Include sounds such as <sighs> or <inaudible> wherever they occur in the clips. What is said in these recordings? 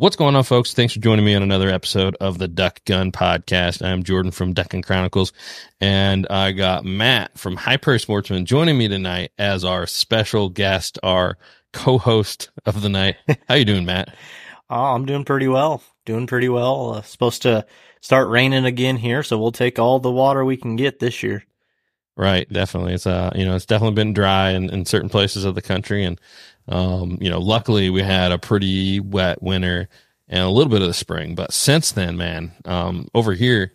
What's going on, folks? Thanks for joining me on another episode of the Duck Gun Podcast. I'm Jordan from Duck Gun Chronicles, and I got Matt from Hyper Sportsman joining me tonight as our special guest, our co-host of the night. <laughs> How you doing, Matt? Oh, I'm doing pretty well. Doing pretty well. Uh, supposed to start raining again here, so we'll take all the water we can get this year. Right, definitely. It's uh, you know, it's definitely been dry in, in certain places of the country, and um, you know, luckily we had a pretty wet winter and a little bit of the spring, but since then, man, um, over here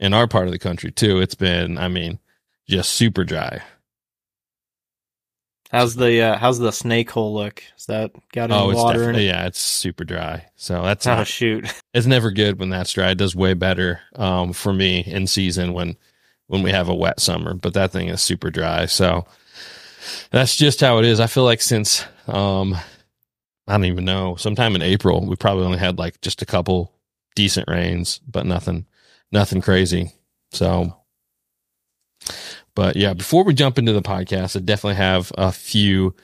in our part of the country too, it's been, I mean, just super dry. How's the uh, how's the snake hole look? Is that got any Oh, it's water in it? yeah, it's super dry. So that's <laughs> Oh not, shoot! it's never good when that's dry. It does way better um, for me in season when when we have a wet summer, but that thing is super dry. So that's just how it is. I feel like since um, I don't even know, sometime in April, we probably only had like just a couple decent rains, but nothing nothing crazy. So but yeah, before we jump into the podcast, I definitely have a few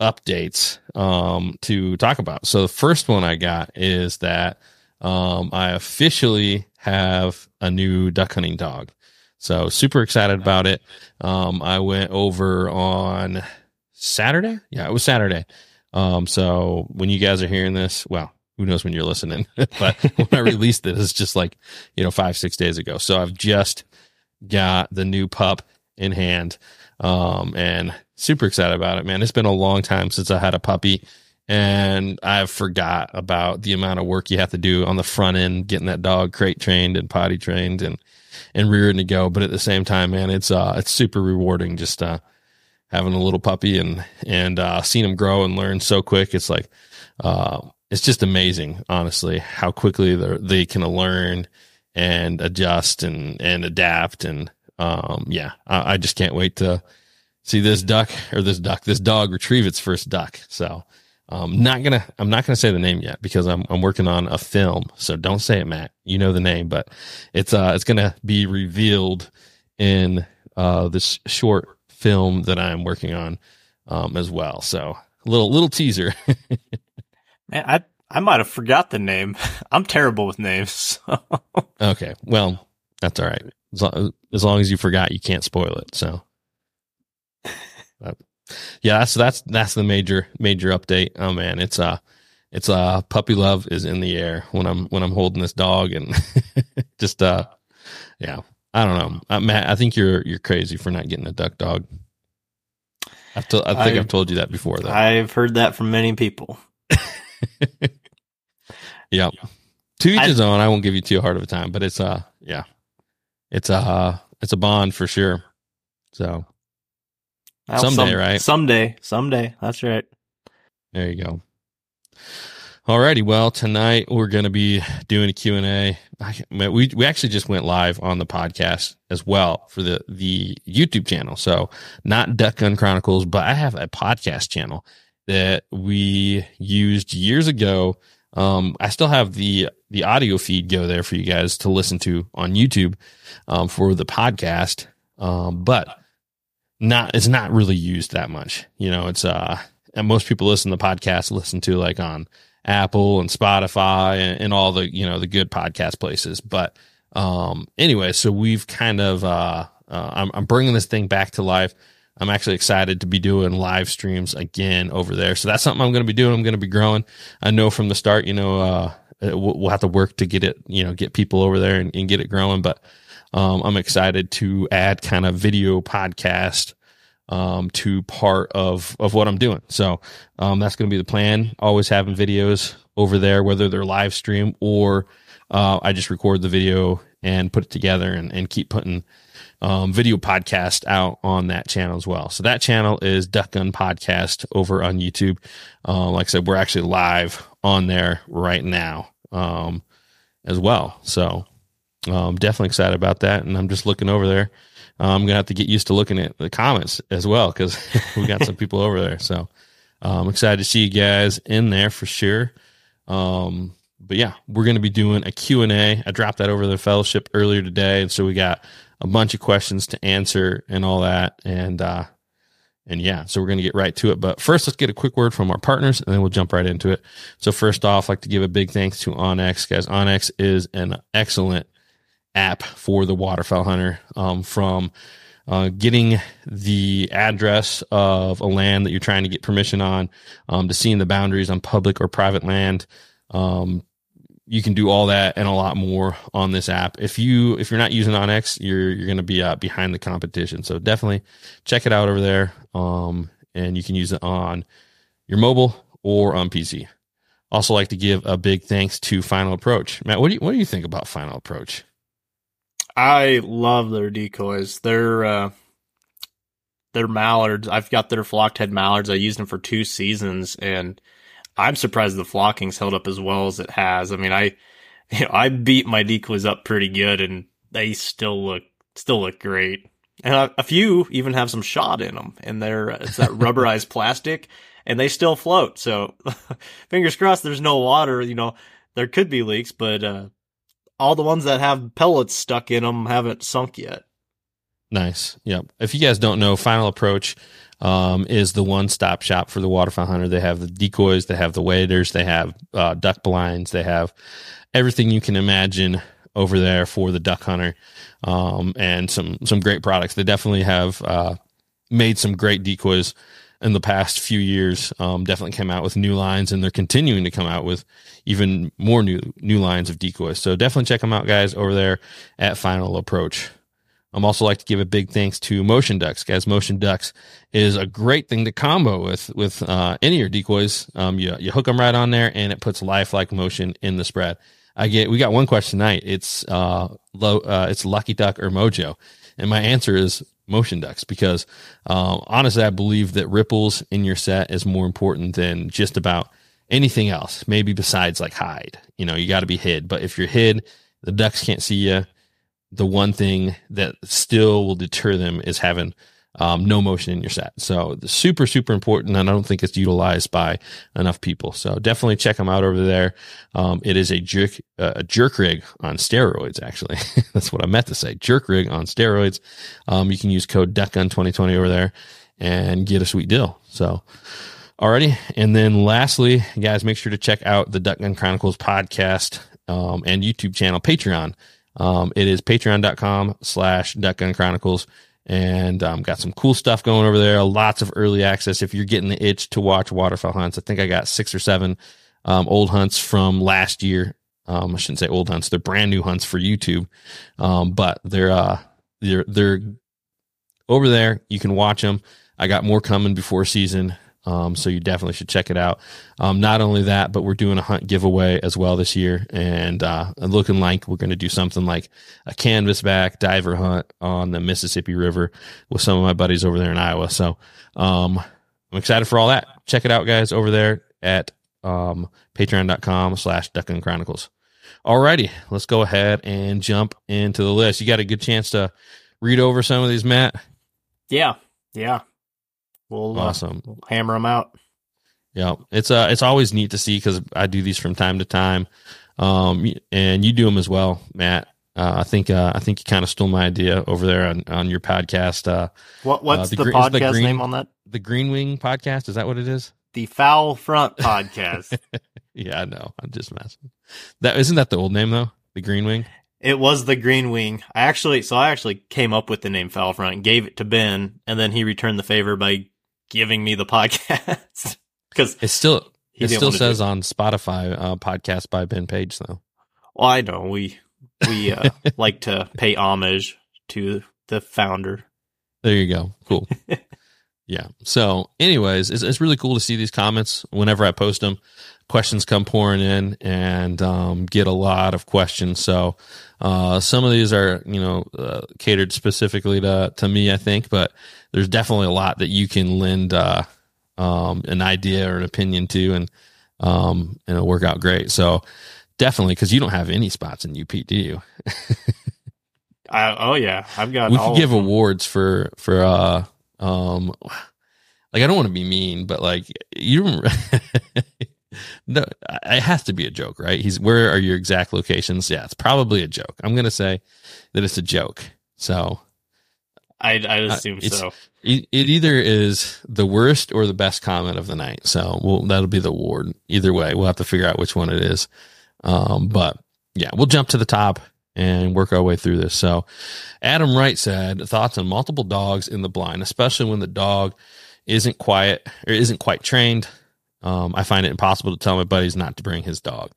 updates um, to talk about. So the first one I got is that um, I officially have a new duck hunting dog. So super excited about it. Um, I went over on Saturday. Yeah, it was Saturday. Um, so when you guys are hearing this, well, who knows when you're listening, <laughs> but when I released it, it's just like, you know, five, six days ago. So I've just got the new pup in hand. Um, and super excited about it, man. It's been a long time since I had a puppy and I've forgot about the amount of work you have to do on the front end, getting that dog crate trained and potty trained and, and rearing to go. But at the same time, man, it's, uh, it's super rewarding just, uh, having a little puppy and, and, uh, seeing him grow and learn so quick. It's like, uh, it's just amazing, honestly, how quickly they can learn and adjust and, and adapt. And, um, yeah, I, I just can't wait to see this duck or this duck, this dog retrieve its first duck. So, um, not gonna, I'm not gonna say the name yet because I'm, I'm working on a film. So don't say it, Matt. You know the name, but it's, uh, it's gonna be revealed in, uh, this short film that I'm working on, um, as well. So a little, little teaser. <laughs> Man, I I might have forgot the name. <laughs> I'm terrible with names. <laughs> okay. Well, that's all right. As long, as long as you forgot, you can't spoil it. So, yeah, that's that's that's the major major update. Oh man, it's uh it's uh puppy love is in the air when I'm when I'm holding this dog and just uh yeah I don't know uh, Matt I think you're you're crazy for not getting a duck dog. I've to, I think I- I've told you that before though. I've heard that from many people. <laughs> yeah, to each I- his own. I won't give you too hard of a time, but it's uh yeah, it's a uh, it's a bond for sure. So Well, Someday, some- right? Someday, someday. That's right. There you go. Alrighty, well tonight we're going to be doing a Q and A. We we actually just went live on the podcast as well for the the YouTube channel. So not Duck Gun Chronicles, but I have a podcast channel that we used years ago. Um, I still have the the audio feed go there for you guys to listen to on YouTube um, for the podcast, um, but not it's not really used that much. You know, it's uh and most people listen to the podcast listen to like on Apple and Spotify and, and all the you know the good podcast places. But um anyway, so we've kind of uh, uh I'm, I'm bringing this thing back to life. I'm actually excited to be doing live streams again over there. So that's something I'm going to be doing. I'm going to be growing. I know from the start, you know, uh, we'll, we'll have to work to get it, you know, get people over there and, and get it growing. But um, I'm excited to add kind of video podcast um, to part of of what I'm doing. So um, that's going to be the plan. Always having videos over there, whether they're live stream or uh, I just record the video and put it together and, and keep putting um, video podcast out on that channel as well. So that channel is Duck Gun Podcast over on YouTube. Uh, like I said, we're actually live on there right now um, as well. So um, definitely excited about that. And I'm just looking over there. Uh, I'm gonna have to get used to looking at the comments as well because <laughs> we got some <laughs> people over there. So I'm um, excited to see you guys in there for sure. Um, but yeah, we're going to be doing a Q&A. I dropped that over the fellowship earlier today. And so we got a bunch of questions to answer and all that. And, uh, and yeah, so we're going to get right to it. But first, let's get a quick word from our partners and then we'll jump right into it. So first off, I'd like to give a big thanks to onX guys. onX is an excellent app for the waterfowl hunter, um, from, uh, getting the address of a land that you're trying to get permission on, um, to seeing the boundaries on public or private land, um, you can do all that and a lot more on this app. If you if you're not using onX, you're you're going to be uh, behind the competition. So definitely check it out over there. Um, and you can use it on your mobile or on PC. Also, like to give a big thanks to Final Approach. Matt, what do you what do you think about Final Approach? I love their decoys. They're uh, they're mallards. I've got their flocked head mallards. I used them for two seasons and I'm surprised the flocking's held up as well as it has. I mean, I, <laughs> you know, I beat my decoys up pretty good and they still look, still look great. And a, a few even have some shot in them and they're, it's that rubberized <laughs> plastic and they still float. So <laughs> fingers crossed there's no water, you know, there could be leaks, but, uh, all the ones that have pellets stuck in them haven't sunk yet. Nice. Yep. If you guys don't know, Final Approach um, is the one stop shop for the waterfowl hunter. They have the decoys, they have the waders, they have uh, duck blinds, they have everything you can imagine over there for the duck hunter, um, and some some great products. They definitely have uh, made some great decoys in the past few years. Um, definitely came out with new lines, and they're continuing to come out with even more new new lines of decoys. So definitely check them out, guys, over there at Final Approach. I'm also like to give a big thanks to Motion Ducks, guys. Motion Ducks is a great thing to combo with with uh, any of your decoys. Um, you you hook them right on there, and it puts lifelike motion in the spread. I get we got one question tonight. It's uh, low, uh it's Lucky Duck or Mojo, and my answer is Motion Ducks because um, honestly, I believe that ripples in your set is more important than just about anything else. Maybe besides like hide. You know, you got to be hid, but if you're hid, the ducks can't see you the one thing that still will deter them is having um, no motion in your set. So super, super important. And I don't think it's utilized by enough people. So definitely check them out over there. Um, it is a jerk, uh, a jerk rig on steroids. Actually, <laughs> that's what I meant to say. Jerk rig on steroids. Um, you can use code DuckGun2020 over there and get a sweet deal. So, alrighty. And then lastly, guys, make sure to check out the Duck Gun Chronicles podcast, um, and YouTube channel, Patreon. Um, it is patreon.com slash duckgun chronicles and um, got some cool stuff going over there. Lots of early access. If you're getting the itch to watch waterfowl hunts, I think I got six or seven um, old hunts from last year. Um, I shouldn't say old hunts; they're brand new hunts for YouTube, um, but they're uh, they're they're over there. You can watch them. I got more coming before season. Um, so you definitely should check it out. Um, not only that, but we're doing a hunt giveaway as well this year, and uh, looking like we're going to do something like a canvasback diver hunt on the Mississippi River with some of my buddies over there in Iowa. So um, I'm excited for all that. Check it out, guys, over there at um, patreon.com slash duckgun chronicles. Alrighty, let's go ahead and jump into the list. You got a good chance to read over some of these, Matt? Yeah, yeah. We'll uh, awesome. Uh, we'll hammer them out. Yeah, it's uh, it's always neat to see because I do these from time to time, um, and you do them as well, Matt. Uh, I think uh, I think you kind of stole my idea over there on, on your podcast. Uh, what what's uh, the, the podcast the green, name on that? The Green Wing podcast. Is that what it is? The Fowl Front podcast. <laughs> yeah, I know. I'm just messing. That isn't that the old name though. The Green Wing. It was the Green Wing. I actually, so I actually came up with the name Fowl Front gave it to Ben, and then he returned the favor by giving me the podcast <laughs> because it still it still says on Spotify uh, podcast by Ben Page though. Well, I know we we uh, <laughs> like to pay homage to the founder. There you go. Cool. <laughs> yeah. So, anyways, it's, it's really cool to see these comments whenever I post them. Questions come pouring in and um, get a lot of questions. So, uh, some of these are, you know, uh, catered specifically to, to me, I think, but there's definitely a lot that you can lend uh, um, an idea or an opinion to, and um, and it'll work out great. So definitely, because you don't have any spots in UP, do you? <laughs> I, oh yeah, I've got. We could give awards for for uh um, like I don't want to be mean, but like you. <laughs> no, it has to be a joke, right? He's where are your exact locations? Yeah, it's probably a joke. I'm gonna say that it's a joke. So I I assume uh, so. It, it either is the worst or the best comment of the night. So we'll, that'll be the award. Either way, we'll have to figure out which one it is. Um, but yeah, we'll jump to the top and work our way through this. So Adam Wright said thoughts on multiple dogs in the blind, especially when the dog isn't quiet or isn't quite trained. Um, I find it impossible to tell my buddies not to bring his dog.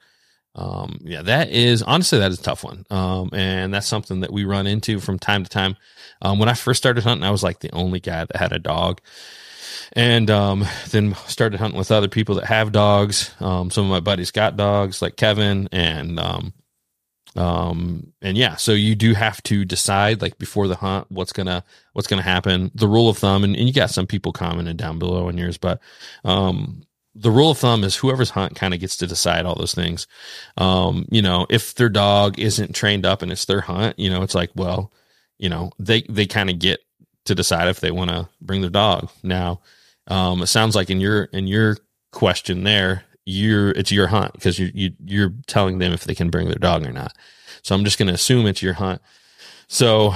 Um, yeah, that is honestly that is a tough one. Um, and that's something that we run into from time to time. Um, when I first started hunting, I was like the only guy that had a dog, and um, then started hunting with other people that have dogs. Um, some of my buddies got dogs, like Kevin, and um, um, and yeah, so you do have to decide like before the hunt what's gonna what's gonna happen. The rule of thumb, and, and you got some people commenting down below on yours, but um, the rule of thumb is whoever's hunt kind of gets to decide all those things. Um, you know, if their dog isn't trained up and it's their hunt, you know, it's like, well, you know, they they kind of get to decide if they want to bring their dog. Now, um, it sounds like in your in your question there, it's your hunt because you you you're telling them if they can bring their dog or not. So I'm just going to assume it's your hunt. So,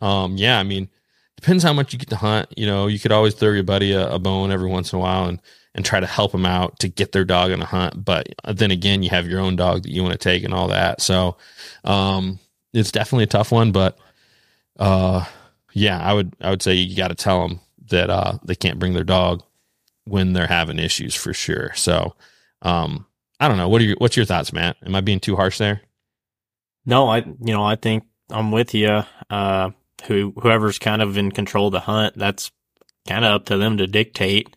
um, yeah, I mean, depends how much you get to hunt. You know, you could always throw your buddy a, a bone every once in a while and and try to help them out to get their dog on a hunt. But then again, you have your own dog that you want to take and all that. So, um, it's definitely a tough one, but, uh, yeah, I would, I would say you got to tell them that, uh, they can't bring their dog when they're having issues for sure. So, um, I don't know. What are your, what's your thoughts, Matt? Am I being too harsh there? No, I, you know, I think I'm with you. Uh, who, whoever's kind of in control of the hunt, that's kind of up to them to dictate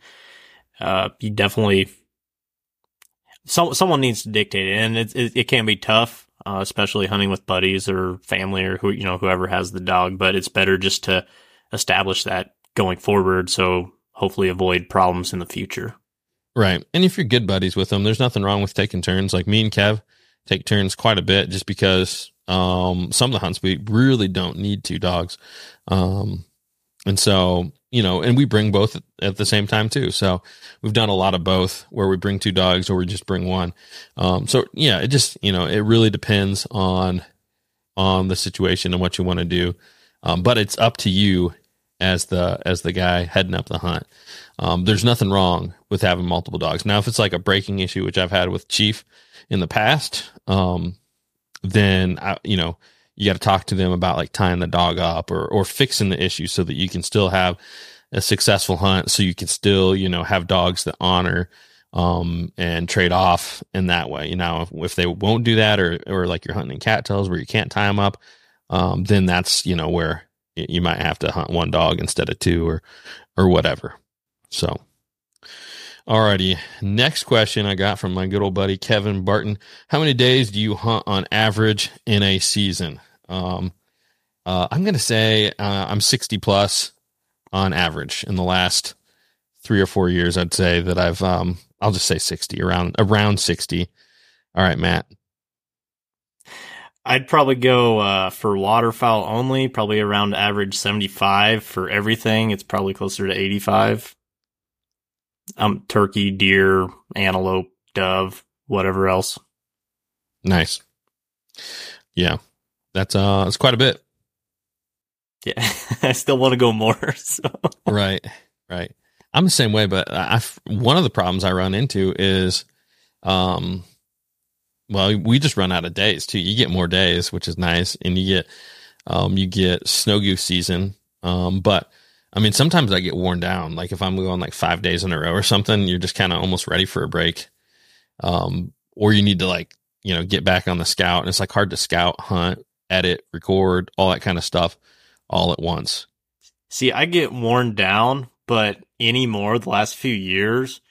uh, you definitely some someone needs to dictate it, and it it, it can be tough, uh, especially hunting with buddies or family or who you know whoever has the dog. But it's better just to establish that going forward, so hopefully avoid problems in the future. Right, and if you're good buddies with them, there's nothing wrong with taking turns. Like me and Kev take turns quite a bit, just because um, some of the hunts we really don't need two dogs, um, and so you know, and we bring both at the same time too. So we've done a lot of both where we bring two dogs or we just bring one. Um, so yeah, it just, you know, it really depends on, on the situation and what you want to do. Um, but it's up to you as the, as the guy heading up the hunt. Um, there's nothing wrong with having multiple dogs. Now, if it's like a breaking issue, which I've had with Chief in the past, um, then I, you know, you got to talk to them about like tying the dog up or or fixing the issue so that you can still have a successful hunt so you can still you know have dogs that honor um and trade off in that way you know if, if they won't do that or or like you're hunting in cattails where you can't tie them up um then that's you know where you might have to hunt one dog instead of two or or whatever so Alrighty. Next question I got from my good old buddy Kevin Barton. How many days do you hunt on average in a season? Um, uh, I'm going to say uh, I'm 60 plus on average in the last three or four years. I'd say that I've, um, I'll just say 60 around, around 60. All right, Matt. I'd probably go uh, for waterfowl only, probably around average 75 for everything. It's probably closer to 85. Um, turkey, deer, antelope, dove, whatever else. Nice. Yeah. That's uh, it's quite a bit. Yeah, <laughs> I still want to go more. <laughs> So. Right, right. I'm the same way, but I one of the problems I run into is, um, well, we just run out of days too. You get more days, which is nice, and you get, um, you get snow goose season. Um, but I mean, sometimes I get worn down. Like if I'm going like five days in a row or something, you're just kind of almost ready for a break. Um, or you need to like, you know, get back on the scout, and it's like hard to scout hunt edit, record, all that kind of stuff all at once. See, I get worn down, but anymore the last few years,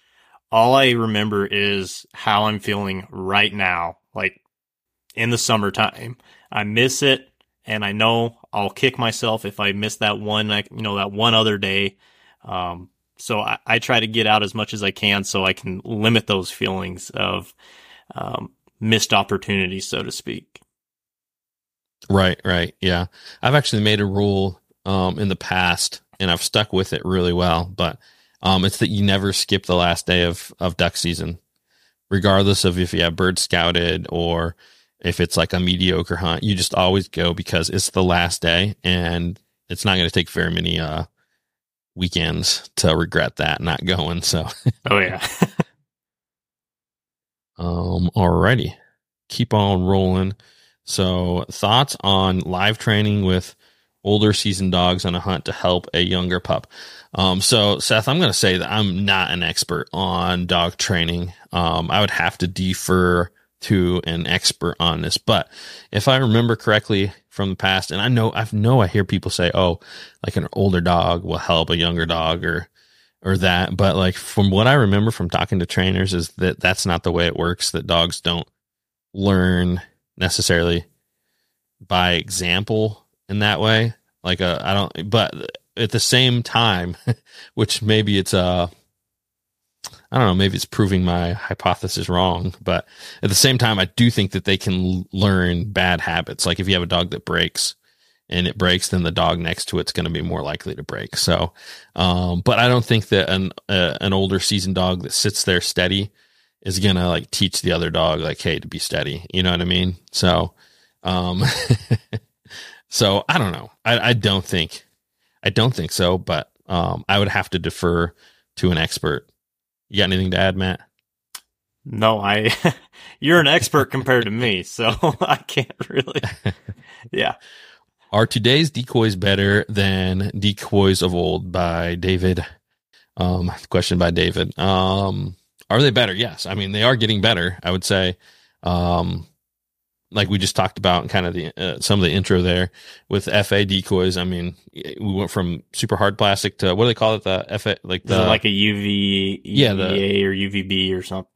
all I remember is how I'm feeling right now, like in the summertime. I miss it and I know I'll kick myself if I miss that one, like, you know, that one other day. Um, so I, I, try to get out as much as I can so I can limit those feelings of, um, missed opportunities, so to speak. Right, right. Yeah. I've actually made a rule um, in the past and I've stuck with it really well, but um, it's that you never skip the last day of, of duck season, regardless of if you have bird scouted or if it's like a mediocre hunt. You just always go because it's the last day and it's not going to take very many uh, weekends to regret that not going. So, oh yeah. <laughs> um, alrighty, keep on rolling. So, thoughts on live training with older seasoned dogs on a hunt to help a younger pup. Um, so Seth, I'm going to say that I'm not an expert on dog training. Um, I would have to defer to an expert on this, but if I remember correctly from the past, and I know, I know I hear people say, oh, like an older dog will help a younger dog or, or that. But like from what I remember from talking to trainers is that that's not the way it works, that dogs don't learn necessarily by example in that way. Like uh, I don't, but at the same time, <laughs> which maybe it's uh I don't know, maybe it's proving my hypothesis wrong, but at the same time, I do think that they can learn bad habits. Like if you have a dog that breaks and it breaks, then the dog next to it's going to be more likely to break. So, um, but I don't think that an uh, an older seasoned dog that sits there steady is going to like teach the other dog like, hey, to be steady. You know what I mean? So, um, <laughs> So I don't know. I, I don't think, I don't think so, but um, I would have to defer to an expert. You got anything to add, Matt? No, I, <laughs> you're an expert compared to me, so <laughs> I can't really. <laughs> Yeah. Are today's decoys better than decoys of old by David? Um, question by David. Um, are they better? Yes. I mean, they are getting better. I would say. Um, like we just talked about and kind of the uh, some of the intro there with FA decoys. I mean, we went from super hard plastic to what do they call it? The FA like the like a UV yeah the, or UVB or something.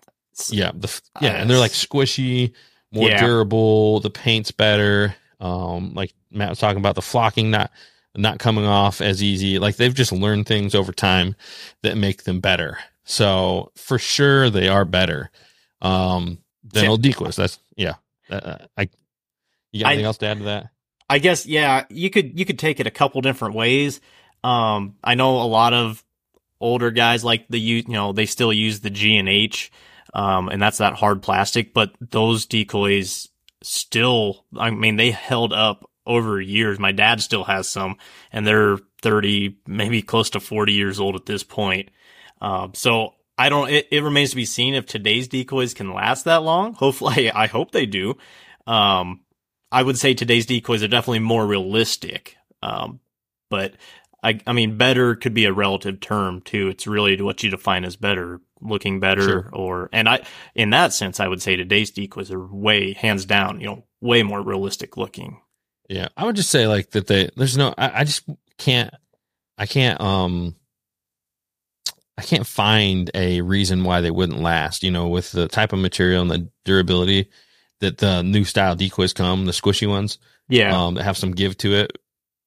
Yeah, the yeah, and they're like squishy, more yeah. durable. The paint's better. Um, like Matt was talking about the flocking not not coming off as easy. Like they've just learned things over time that make them better. So for sure they are better. Um, than old decoys. That's yeah. Uh, I you got anything I, else to add to that? I guess yeah, you could you could take it a couple different ways. Um, I know a lot of older guys like the you know they still use the G and H, um, and that's that hard plastic. But those decoys still, I mean, they held up over years. My dad still has some, and they're thirty, maybe close to forty years old at this point. Um, so I don't. It, it, remains to be seen if today's decoys can last that long. Hopefully, <laughs> I hope they do. Um, I would say today's decoys are definitely more realistic. Um, but I, I mean, better could be a relative term too. It's really what you define as better, looking better, sure. or and I, in that sense, I would say today's decoys are way hands down, you know, way more realistic looking. Yeah, I would just say like that. They there's no. I, I just can't. I can't. Um I can't find a reason why they wouldn't last. You know, with the type of material and the durability that the new style decoys come, the squishy ones, yeah, um, that have some give to it.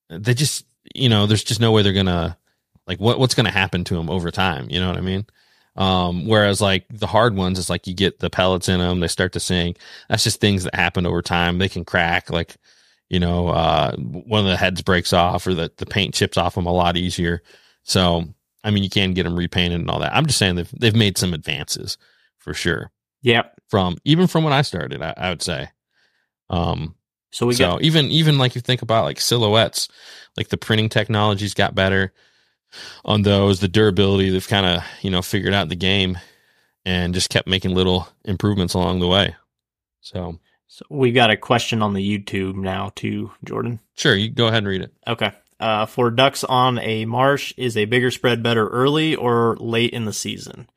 They just, you know, there's just no way they're gonna like what what's gonna happen to them over time. You know what I mean? Um, whereas like the hard ones, it's like you get the pellets in them, they start to sink. That's just things that happen over time. They can crack, like, you know, uh, one of the heads breaks off or the, the paint chips off them a lot easier. So I mean, you can get them repainted and all that. I'm just saying they've they've made some advances for sure. Yep. From even from when I started, I, I would say. Um. So we so got even even like you think about like silhouettes, like the printing technologies got better on those. The durability they've kind of you know figured out the game, and just kept making little improvements along the way. So. So we got a question on the YouTube now too, Jordan. Sure, you go ahead and read it. Okay uh, for ducks on a marsh is a bigger spread better early or late in the season?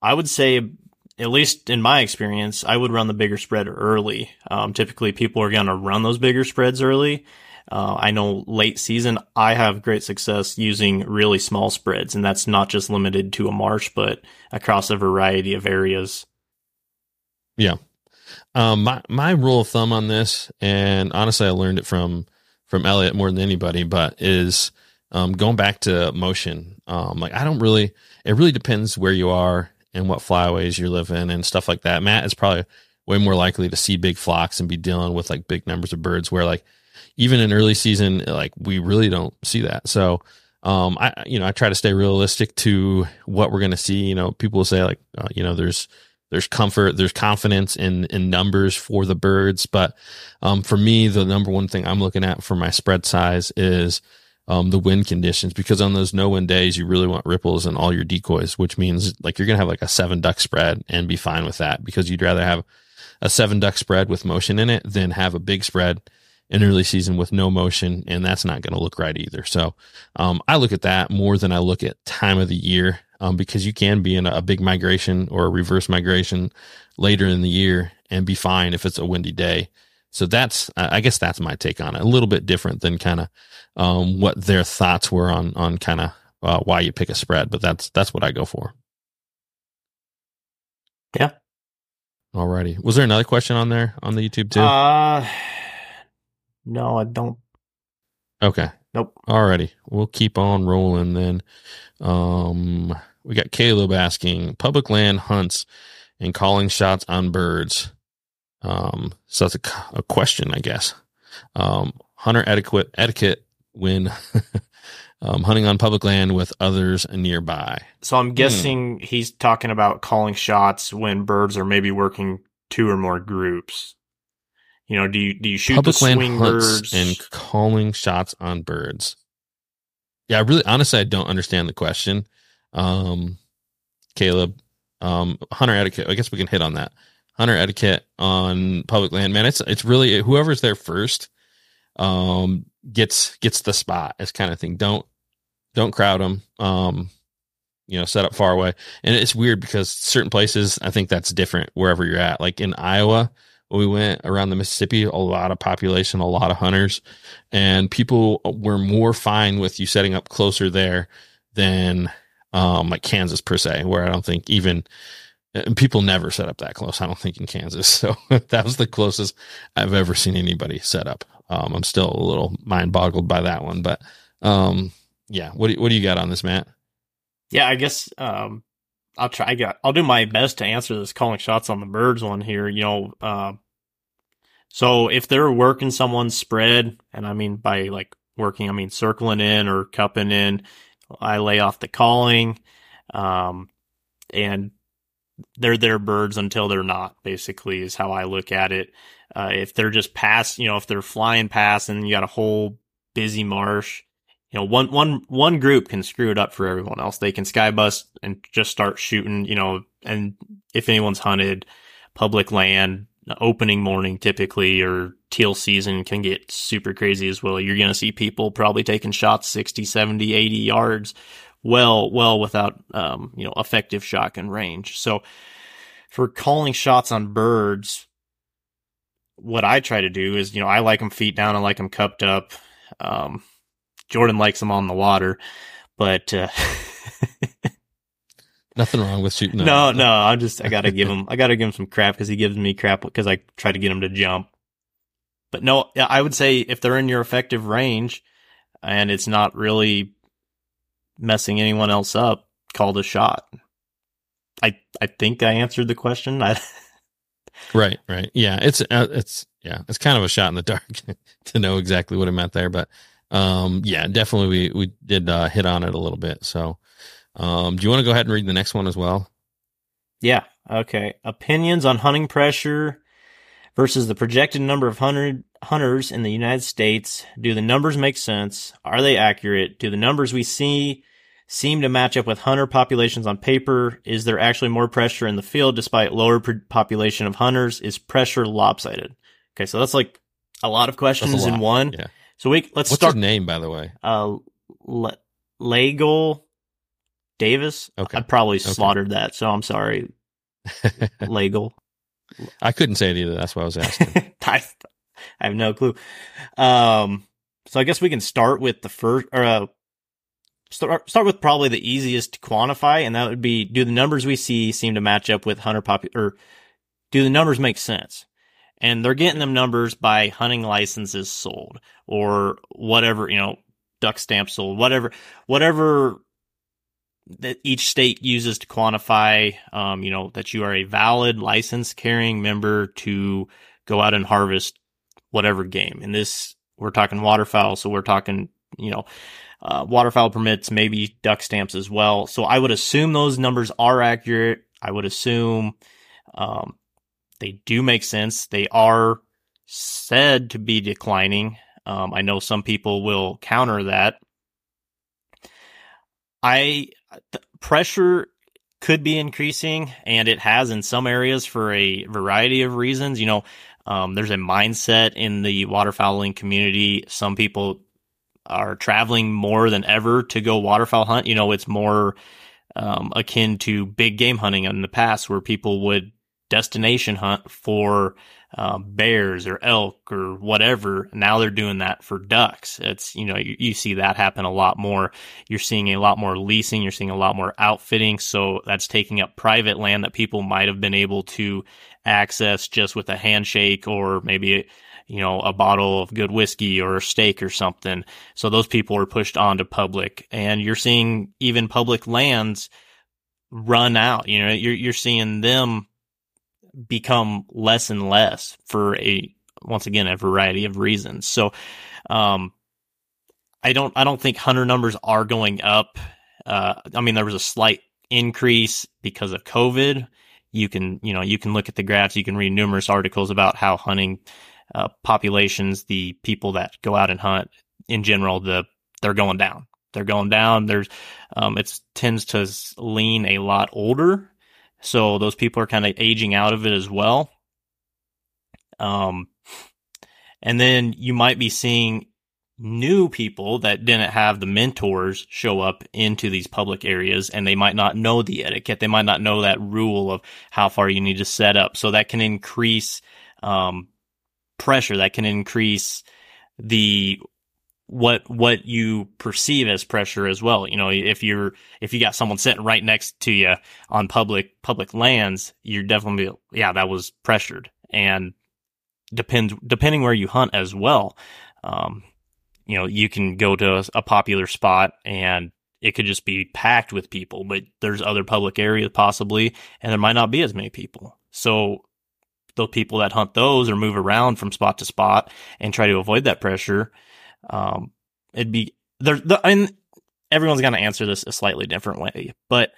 I would say, at least in my experience, I would run the bigger spread early. Um, typically, people are going to run those bigger spreads early. Uh, I know late season, I have great success using really small spreads, and that's not just limited to a marsh, but across a variety of areas. Yeah. Um, my, my rule of thumb on this, and honestly, I learned it from from Elliot more than anybody, but is um, going back to motion. Um, like I don't really, it really depends where you are and what flyways you live in and stuff like that. Matt is probably way more likely to see big flocks and be dealing with like big numbers of birds where like even in early season, like we really don't see that. So, um, I, you know, I try to stay realistic to what we're going to see. You know, people say like, uh, you know, there's, there's comfort, there's confidence in in numbers for the birds. But um, for me, the number one thing I'm looking at for my spread size is um, the wind conditions because on those no wind days, you really want ripples in all your decoys, which means like you're to have like a seven duck spread and be fine with that because you'd rather have a seven duck spread with motion in it than have a big spread in early season with no motion. And that's not going to look right either. So, um, I look at that more than I look at time of the year, um, because you can be in a, a big migration or a reverse migration later in the year and be fine if it's a windy day. So that's, I guess that's my take on it. A little bit different than kind of, um, what their thoughts were on, on kind of, uh, why you pick a spread, but that's, that's what I go for. Yeah. Alrighty. Was there another question on there on the YouTube too? Uh, <sighs> no, I don't. okay. Nope. Alrighty. We'll keep on rolling then. Um, we got Caleb asking public land hunts and calling shots on birds. Um, so that's a, a question, I guess. Um, hunter etiquette, etiquette when, <laughs> um, hunting on public land with others nearby. So I'm guessing he's talking about calling shots when birds are maybe working two or more groups. You know, do you do you shoot public the land swing birds? and calling shots on birds. Yeah, I really, honestly, I don't understand the question. Um, Caleb, um, hunter etiquette. I guess we can hit on that. Hunter etiquette on public land, man. It's it's really whoever's there first, um, gets gets the spot. This kind of thing. Don't don't crowd them. Um, you know, set up far away. And it's weird because certain places, I think that's different wherever you're at. Like in Iowa, we went around the Mississippi, a lot of population, a lot of hunters, and people were more fine with you setting up closer there than um, like Kansas per se, where I don't think even and people never set up that close. I don't think in Kansas. <laughs> So that was the closest I've ever seen anybody set up. Um, I'm still a little mind boggled by that one, but um, yeah. What do, what do you got on this, Matt? Yeah, I guess um, I'll try. I got. I'll do my best to answer this calling shots on the birds one here. You know, uh, so if they're working someone's spread, and I mean by like working, I mean circling in or cupping in, I lay off the calling, um, and they're their birds until they're not. Basically, is how I look at it. Uh, if they're just pass, you know, if they're flying past and you got a whole busy marsh, you know, one, one, one group can screw it up for everyone else. They can sky bust and just start shooting, you know, and if anyone's hunted public land, opening morning typically or teal season can get super crazy as well. You're going to see people probably taking shots 60, 70, 80 yards well, well without, um, you know, effective shotgun range. So for calling shots on birds, what I try to do is, you know, I like them feet down. I like them cupped up. Um, Jordan likes them on the water, but, uh, <laughs> Nothing wrong with shooting. no, no, I'm just, I gotta give him, I gotta give him some crap because he gives me crap because I try to get him to jump. But no, I would say if they're in your effective range and it's not really messing anyone else up, call the shot. I, I think I answered the question. I, <laughs> Right, right. Yeah, it's uh, it's yeah, it's kind of a shot in the dark <laughs> to know exactly what it meant there, but um yeah, definitely we we did uh, hit on it a little bit. So, um do you want to go ahead and read the next one as well? Yeah. Okay. Opinions on hunting pressure versus the projected number of hunter, hunters in the United States. Do the numbers make sense? Are they accurate? Do the numbers we see seem to match up with hunter populations on paper? Is there actually more pressure in the field despite lower population of hunters? Is pressure lopsided? Okay. So that's like a lot of questions in one. Yeah. So we, let's What's start. his name, by the way? Uh, Le- Legol Davis. Okay. I probably slaughtered that. So I'm sorry. <laughs> Legal. I couldn't say it either. That's why I was asking. <laughs> I, I have no clue. Um, so I guess we can start with the first, or uh, start start with probably the easiest to quantify, and that would be: do the numbers we see seem to match up with hunter pop, or do the numbers make sense? And they're getting them numbers by hunting licenses sold, or whatever you know, duck stamps sold, whatever, whatever that each state uses to quantify, um, you know, that you are a valid license carrying member to go out and harvest whatever game. In this, we're talking waterfowl, so we're talking, you know, uh, waterfowl permits, maybe duck stamps as well. So I would assume those numbers are accurate. I would assume um, they do make sense. They are said to be declining. Um, I know some people will counter that I pressure could be increasing, and it has in some areas for a variety of reasons. You know, um, there's a mindset in the waterfowling community. Some people are traveling more than ever to go waterfowl hunt. You know, it's more um, akin to big game hunting in the past, where people would destination hunt for um, bears or elk or whatever. Now they're doing that for ducks. It's, you know, you, you, see that happen a lot more. You're seeing a lot more leasing. You're seeing a lot more outfitting. So that's taking up private land that people might have been able to access just with a handshake or maybe, you know, a bottle of good whiskey or a steak or something. So those people are pushed onto public and you're seeing even public lands run out. You know, you're, you're seeing them become less and less for a once again a variety of reasons. So um I don't I don't think hunter numbers are going up. Uh I mean there was a slight increase because of COVID. You can, you know, you can look at the graphs, you can read numerous articles about how hunting uh, populations, the people that go out and hunt in general, the they're going down. They're going down. There's um it tends to lean a lot older so those people are kind of aging out of it as well. Um, and then you might be seeing new people that didn't have the mentors show up into these public areas and they might not know the etiquette. They might not know that rule of how far you need to set up. So that can increase, um, pressure. That can increase the what what you perceive as pressure as well. You know, if you're if you got someone sitting right next to you on public public lands, you're definitely yeah that was pressured and depends depending where you hunt as well. Um, you know, you can go to a, a popular spot and it could just be packed with people, but there's other public areas possibly, and there might not be as many people. So the people that hunt those or move around from spot to spot and try to avoid that pressure um, it'd be there. The, and everyone's going to answer this a slightly different way, but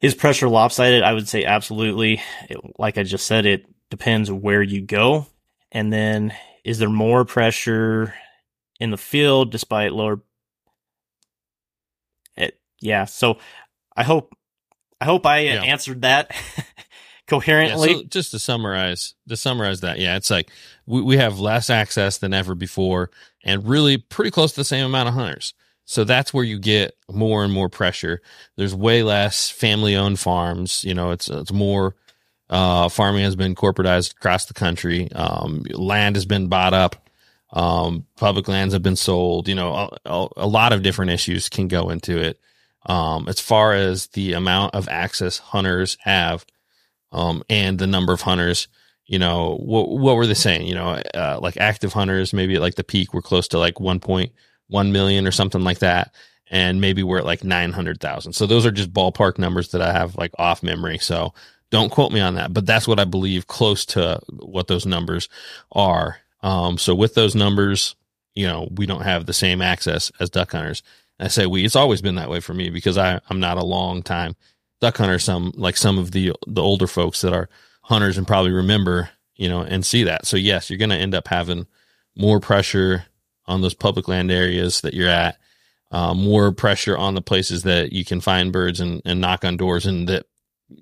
is pressure lopsided? I would say absolutely. It, like I just said, it depends where you go. And then is there more pressure in the field despite lower? It, yeah. So I hope, I hope I yeah. answered that. <laughs> coherently. Yeah, so just to summarize, to summarize that, yeah, it's like we, we have less access than ever before and really pretty close to the same amount of hunters. So that's where you get more and more pressure. There's way less family owned farms. You know, it's, it's more, uh, farming has been corporatized across the country. Um, land has been bought up. Um, public lands have been sold. You know, a, a lot of different issues can go into it. Um, as far as the amount of access hunters have, um, and the number of hunters. You know, what what were they saying? You know, uh, like active hunters, maybe at like the peak, we're close to like 1.1 million or something like that. And maybe we're at like 900,000. So those are just ballpark numbers that I have like off memory. So don't quote me on that, but that's what I believe close to what those numbers are. Um, so with those numbers, you know, we don't have the same access as duck hunters. I say we, it's always been that way for me because I, I'm not a long time duck hunters, some like some of the the older folks that are hunters and probably remember, you know, and see that. So yes, you're going to end up having more pressure on those public land areas that you're at, uh, more pressure on the places that you can find birds and, and knock on doors and that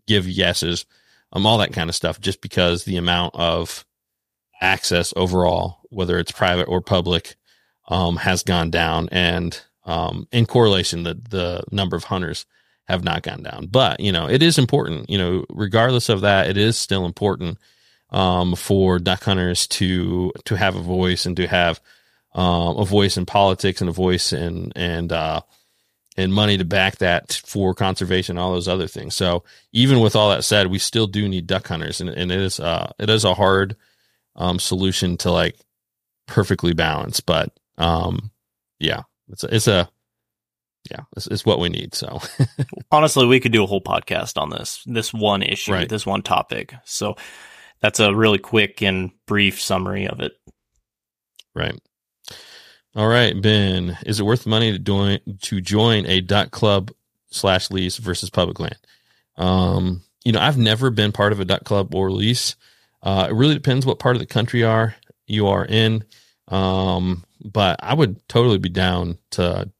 give yeses, um, all that kind of stuff, just because the amount of access overall, whether it's private or public, um, has gone down and, um, in correlation, the, the number of hunters have not gone down. But, you know, it is important, you know, regardless of that, it is still important um, for duck hunters to to have a voice and to have um, a voice in politics and a voice and and uh, and money to back that for conservation, all those other things. So even with all that said, we still do need duck hunters, and, and it is uh, it is a hard um, solution to like perfectly balance, but um, yeah, it's a, it's a yeah, it's, it's what we need. So <laughs> honestly, we could do a whole podcast on this, this one issue, right. this one topic. So that's a really quick and brief summary of it. Right. All right, Ben, is it worth money to join to join a duck club slash lease versus public land? Um, you know, I've never been part of a duck club or lease. Uh, it really depends what part of the country are you are in. Um, but I would totally be down to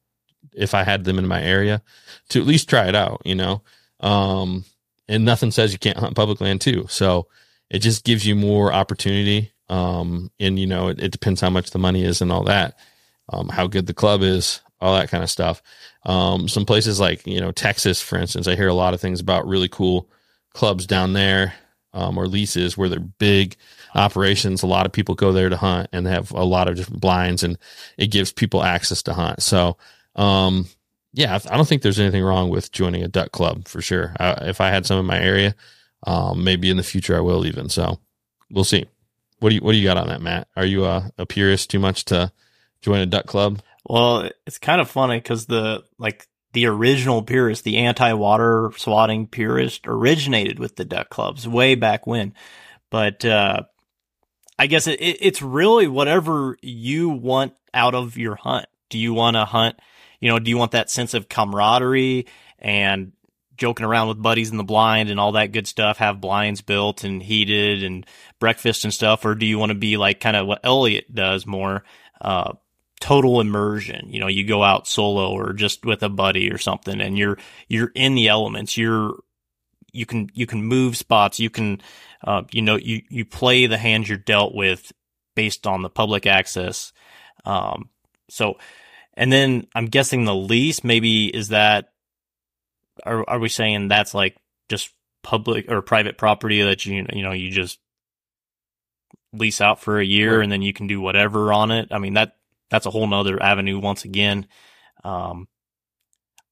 if I had them in my area to at least try it out, you know. Um, and nothing says you can't hunt public land too. So it just gives you more opportunity. Um, and you know, it, it depends how much the money is and all that, um, how good the club is, all that kind of stuff. Um, some places like, you know, Texas, for instance, I hear a lot of things about really cool clubs down there, um, or leases where they're big operations. A lot of people go there to hunt and they have a lot of different blinds and it gives people access to hunt. So, um, yeah, I don't think there's anything wrong with joining a duck club for sure. if I had some in my area, um, maybe in the future I will even. So we'll see. What do you What do you got on that, Matt? Are you a, a purist too much to join a duck club? Well, it's kind of funny because the like the original purist, the anti-water swatting purist, originated with the duck clubs way back when. But uh, I guess it, it's really whatever you want out of your hunt. Do you want to hunt? You know, do you want that sense of camaraderie and joking around with buddies in the blind and all that good stuff, have blinds built and heated and breakfast and stuff? Or do you want to be like kind of what Elliot does more, uh, total immersion? You know, you go out solo or just with a buddy or something and you're, you're in the elements. You're, you can, you can move spots. You can, uh, you know, you, you play the hands you're dealt with based on the public access. Um, so, and then I'm guessing the lease maybe is that are are we saying that's like just public or private property that you you know you just lease out for a year right. and then you can do whatever on it. I mean that that's a whole nother avenue once again. Um,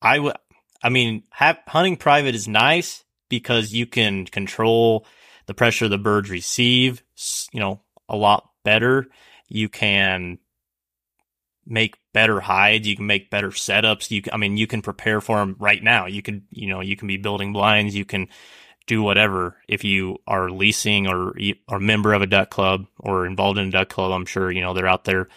I would, I mean, have, hunting private is nice because you can control the pressure the birds receive, you know, a lot better. You can make better hides. You can make better setups. You, I mean, you can prepare for them right now. You can, you know, you can be building blinds. You can do whatever. If you are leasing or are a member of a duck club or involved in a duck club, I'm sure, you know, they're out there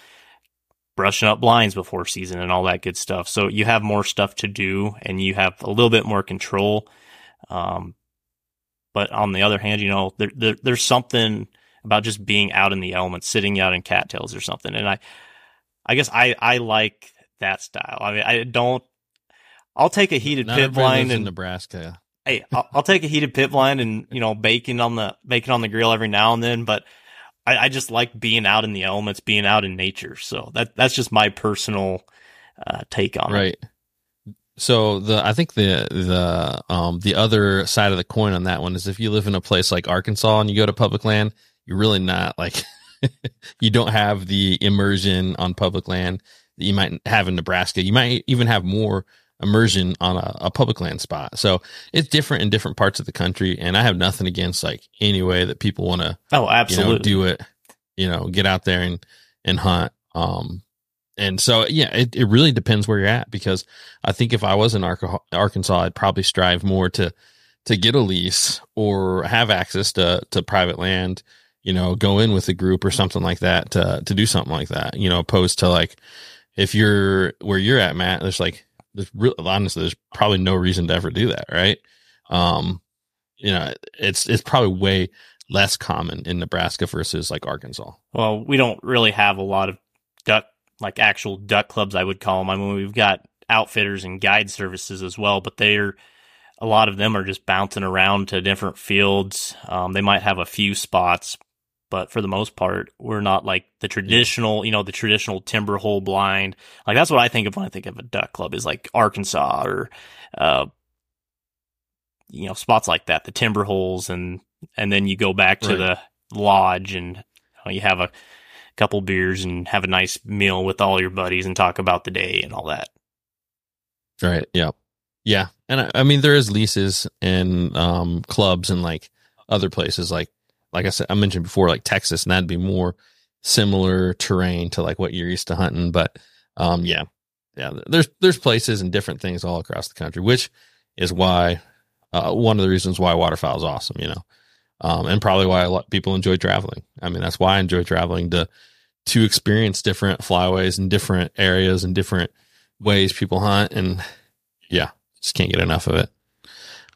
brushing up blinds before season and all that good stuff. So you have more stuff to do and you have a little bit more control. Um, but on the other hand, you know, there, there, there's something about just being out in the elements, sitting out in cattails or something. And I, I guess I I like that style. I mean, I don't. I'll take a heated Not pit blind in Nebraska. Hey, I'll, I'll, take a heated pit blind and you know bacon on the bacon on the grill every now and then, but I, I just like being out in the elements, being out in nature. So that that's just my personal uh, take on right. it. Right. So the I think the the um the other side of the coin on that one is if you live in a place like Arkansas and you go to public land, you're really not like <laughs> <laughs> you don't have the immersion on public land that you might have in Nebraska. You might even have more immersion on a, a, public land spot. So it's different in different parts of the country. And I have nothing against like any way that people want to, oh, absolutely you know, do it, you know, get out there and, and hunt. Um, and so, yeah, it, it really depends where you're at because I think if I was in Arkansas, I'd probably strive more to, to get a lease or have access to, to private land you know, go in with a group or something like that to, to do something like that, you know, opposed to like, if you're where you're at, Matt, there's like, there's real, honestly, there's probably no reason to ever do that. Right. Um, you know, it's, it's probably way less common in Nebraska versus like Arkansas. Well, we don't really have a lot of duck, like actual duck clubs, I would call them. I mean, we've got outfitters and guide services as well, but they're, a lot of them are just bouncing around to different fields. Um, they might have a few spots, but for the most part, we're not like the traditional, you know, the traditional timber hole blind. Like that's what I think of when I think of a duck club is like Arkansas or, uh, you know, spots like that, the timber holes, and and then you go back to right. the lodge and you have a couple beers and have a nice meal with all your buddies and talk about the day and all that. Right. Yeah. Yeah. And I, I mean, there is leases and um, clubs and like other places like like I said, I mentioned before, like Texas, and that'd be more similar terrain to like what you're used to hunting. But um, yeah, yeah, there's there's places and different things all across the country, which is why uh, one of the reasons why waterfowl is awesome, you know, um, and probably why a lot of people enjoy traveling. I mean, that's why I enjoy traveling to to experience different flyways and different areas and different ways people hunt, and yeah, just can't get enough of it.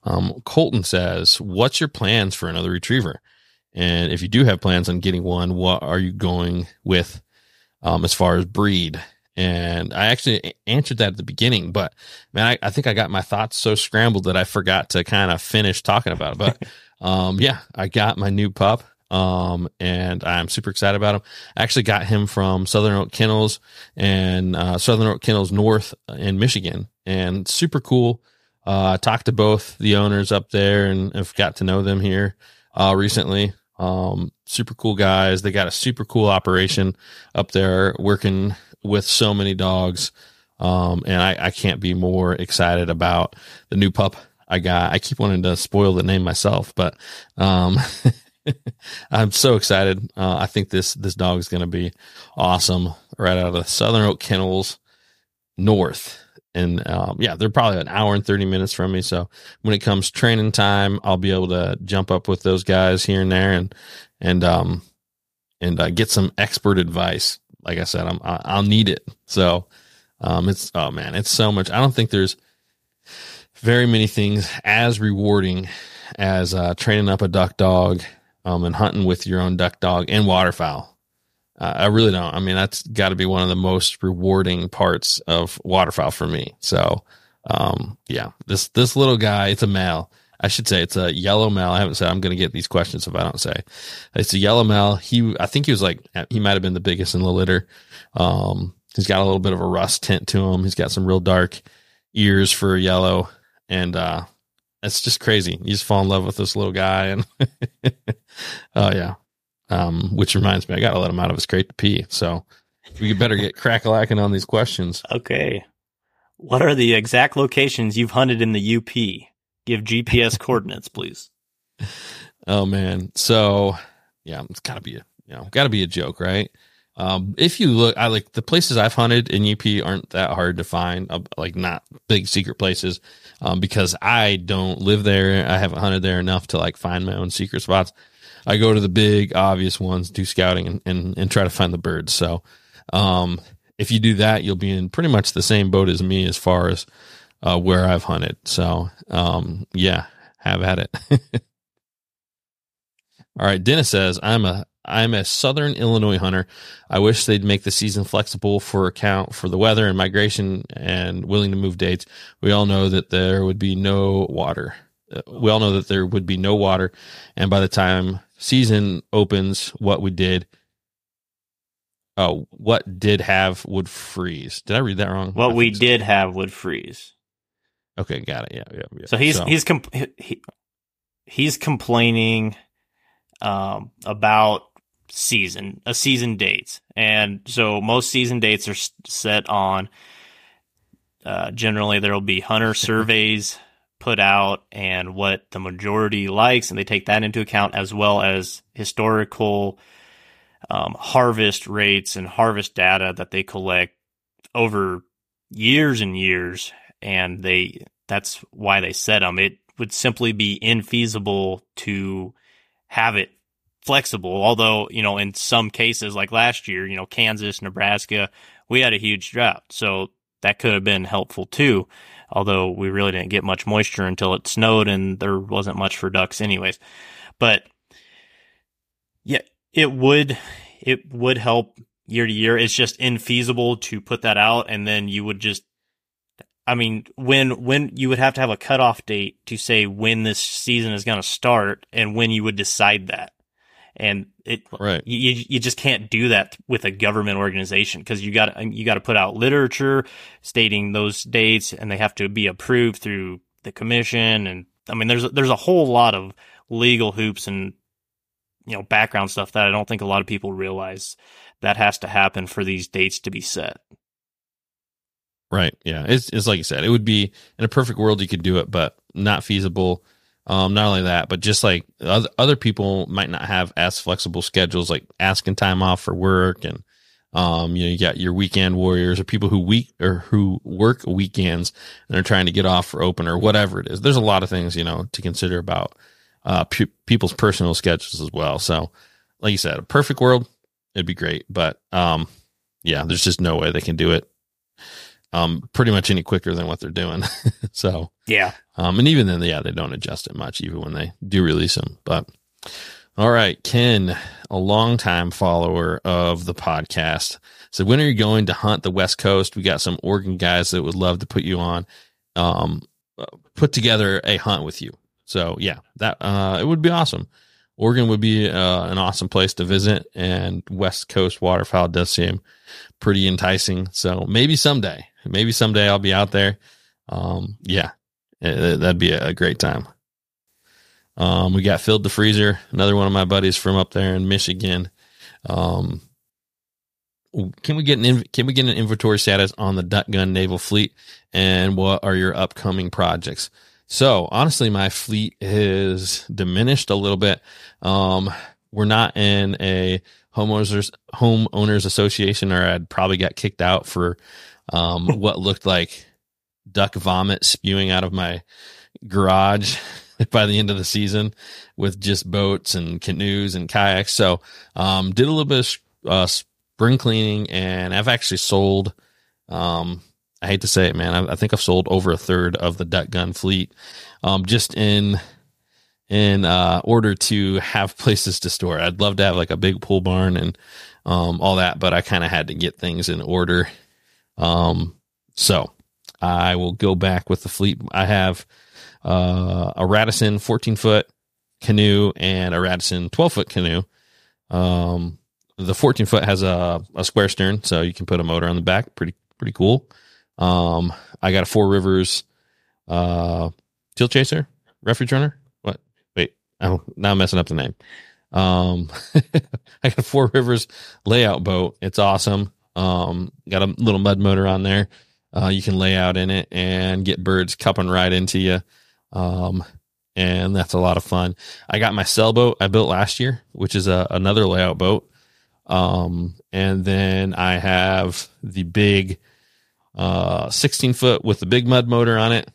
Um, Colton says, "What's your plans for another retriever?" And if you do have plans on getting one, what are you going with um, as far as breed? And I actually answered that at the beginning, but man, I, I think I got my thoughts so scrambled that I forgot to kind of finish talking about it. But <laughs> um, yeah, I got my new pup. Um, and I'm super excited about him. I actually got him from Southern Oak Kennels and uh, Southern Oak Kennels North in Michigan, and super cool. Uh, I talked to both the owners up there and have got to know them here uh, recently. Um, super cool guys. They got a super cool operation up there working with so many dogs. Um, and I, I can't be more excited about the new pup I got. I keep wanting to spoil the name myself, but, um, <laughs> I'm so excited. Uh, I think this, this dog is going to be awesome right out of the Southern Oak Kennels North. And, um, yeah, they're probably an hour and 30 minutes from me. So when it comes training time, I'll be able to jump up with those guys here and there and, and, um, and uh, get some expert advice. Like I said, I'm, I'll need it. So, um, it's, oh man, it's so much. I don't think there's very many things as rewarding as, uh, training up a duck dog, um, and hunting with your own duck dog and waterfowl. Uh, I really don't. I mean, that's got to be one of the most rewarding parts of waterfowl for me. So, um, yeah, this, this little guy, it's a male. I should say it's a yellow male. I haven't said I'm going to get these questions if I don't say it's a yellow male. He, I think he was like, he might have been the biggest in the litter. Um, he's got a little bit of a rust tint to him. He's got some real dark ears for yellow. And, uh, it's just crazy. You just fall in love with this little guy and, <laughs> oh yeah. Um, which reminds me, I got to let him out of his crate to pee. So we better get crack-a-lacking on these questions. Okay. What are the exact locations you've hunted in the UP? Give GPS <laughs> coordinates, please. Oh man. So yeah, it's gotta be a, you know, gotta be a joke, right? Um, if you look, I like the places I've hunted in UP aren't that hard to find, uh, like not big secret places, um, because I don't live there. I haven't hunted there enough to like find my own secret spots. I go to the big obvious ones, do scouting and, and, and try to find the birds. So, um, if you do that, you'll be in pretty much the same boat as me as far as, uh, where I've hunted. So, um, yeah, have at it. <laughs> All right. Dennis says, I'm a, I'm a Southern Illinois hunter. I wish they'd make the season flexible for account for the weather and migration and willing to move dates. We all know that there would be no water. Uh, we all know that there would be no water. And by the time season opens, what we did, oh, what did have would freeze. Did I read that wrong? What we so. did have would freeze. Okay, got it. Yeah, yeah. yeah. So he's so. he's compl- he, he's complaining um, about season a season dates, and so most season dates are set on. Uh, generally, there will be hunter <laughs> surveys put out and what the majority likes, and they take that into account as well as historical um, harvest rates and harvest data that they collect over years and years, and they that's why they set them. It would simply be infeasible to have it flexible. Although, you know, in some cases, like last year, you know, Kansas, Nebraska, we had a huge drought. So that could have been helpful too although we really didn't get much moisture until it snowed and there wasn't much for ducks anyways. But yeah, it would it would help year to year. It's just infeasible to put that out and then you would just I mean, when when you would have to have a cutoff date to say when this season is going to start and when you would decide that and it right you you just can't do that with a government organization because you got you got to put out literature stating those dates and they have to be approved through the commission and I mean there's there's a whole lot of legal hoops and you know background stuff that I don't think a lot of people realize that has to happen for these dates to be set. Right. Yeah. It's it's like you said, it would be in a perfect world you could do it, but not feasible um, not only that, but just like other, other people might not have as flexible schedules, like asking time off for work and, um, you know, you got your weekend warriors or people who week or who work weekends and are trying to get off for open or whatever it is. There's a lot of things, you know, to consider about, uh, pe- people's personal schedules as well. So, like you said, a perfect world, it'd be great. But, um, yeah, there's just no way they can do it um, pretty much any quicker than what they're doing. <laughs> so yeah, um, and even then, yeah, they don't adjust it much, even when they do release them. But All right, Ken, a longtime follower of the podcast. So when are you going to hunt the West Coast? We got some Oregon guys that would love to put you on, um, put together a hunt with you. So yeah, that uh, it would be awesome. Oregon would be uh, an awesome place to visit, and West Coast waterfowl does seem pretty enticing. So maybe someday, maybe someday I'll be out there. Um, yeah, it, that'd be a great time. Um, we got filled the freezer, another one of my buddies from up there in Michigan. Um, can we get an can we get an inventory status on the Duck Gun Naval Fleet, and what are your upcoming projects? So honestly, my fleet is diminished a little bit. Um, we're not in a homeowners homeowners association, or I'd probably got kicked out for um, <laughs> what looked like duck vomit spewing out of my garage <laughs> by the end of the season with just boats and canoes and kayaks. So, um, did a little bit of uh, spring cleaning and I've actually sold, um, I hate to say it, man. I, I, think I've sold over a third of the duck gun fleet, um, just in, in, uh, order to have <laughs> places to store. I'd love to have like a big pole barn and, um, all that, but I kind of had to get things in order. Um, so I will go back with the fleet. I have, uh, a Radisson 14 foot canoe and a Radisson 12 foot canoe. Um, the 14 foot has a, a square stern, so you can put a motor on the back. Pretty, pretty cool. Um, I got a Four Rivers, uh, Teal Chaser, refuge runner. What? Wait, oh, now I'm messing up the name. Um, <laughs> I got a Four Rivers layout boat. It's awesome. Um, got a little mud motor on there. Uh, you can lay out in it and get birds cupping right into you. Um, and that's a lot of fun. I got my sailboat I built last year, which is a, another layout boat. Um, and then I have the big, uh, 16 foot with the big mud motor on it.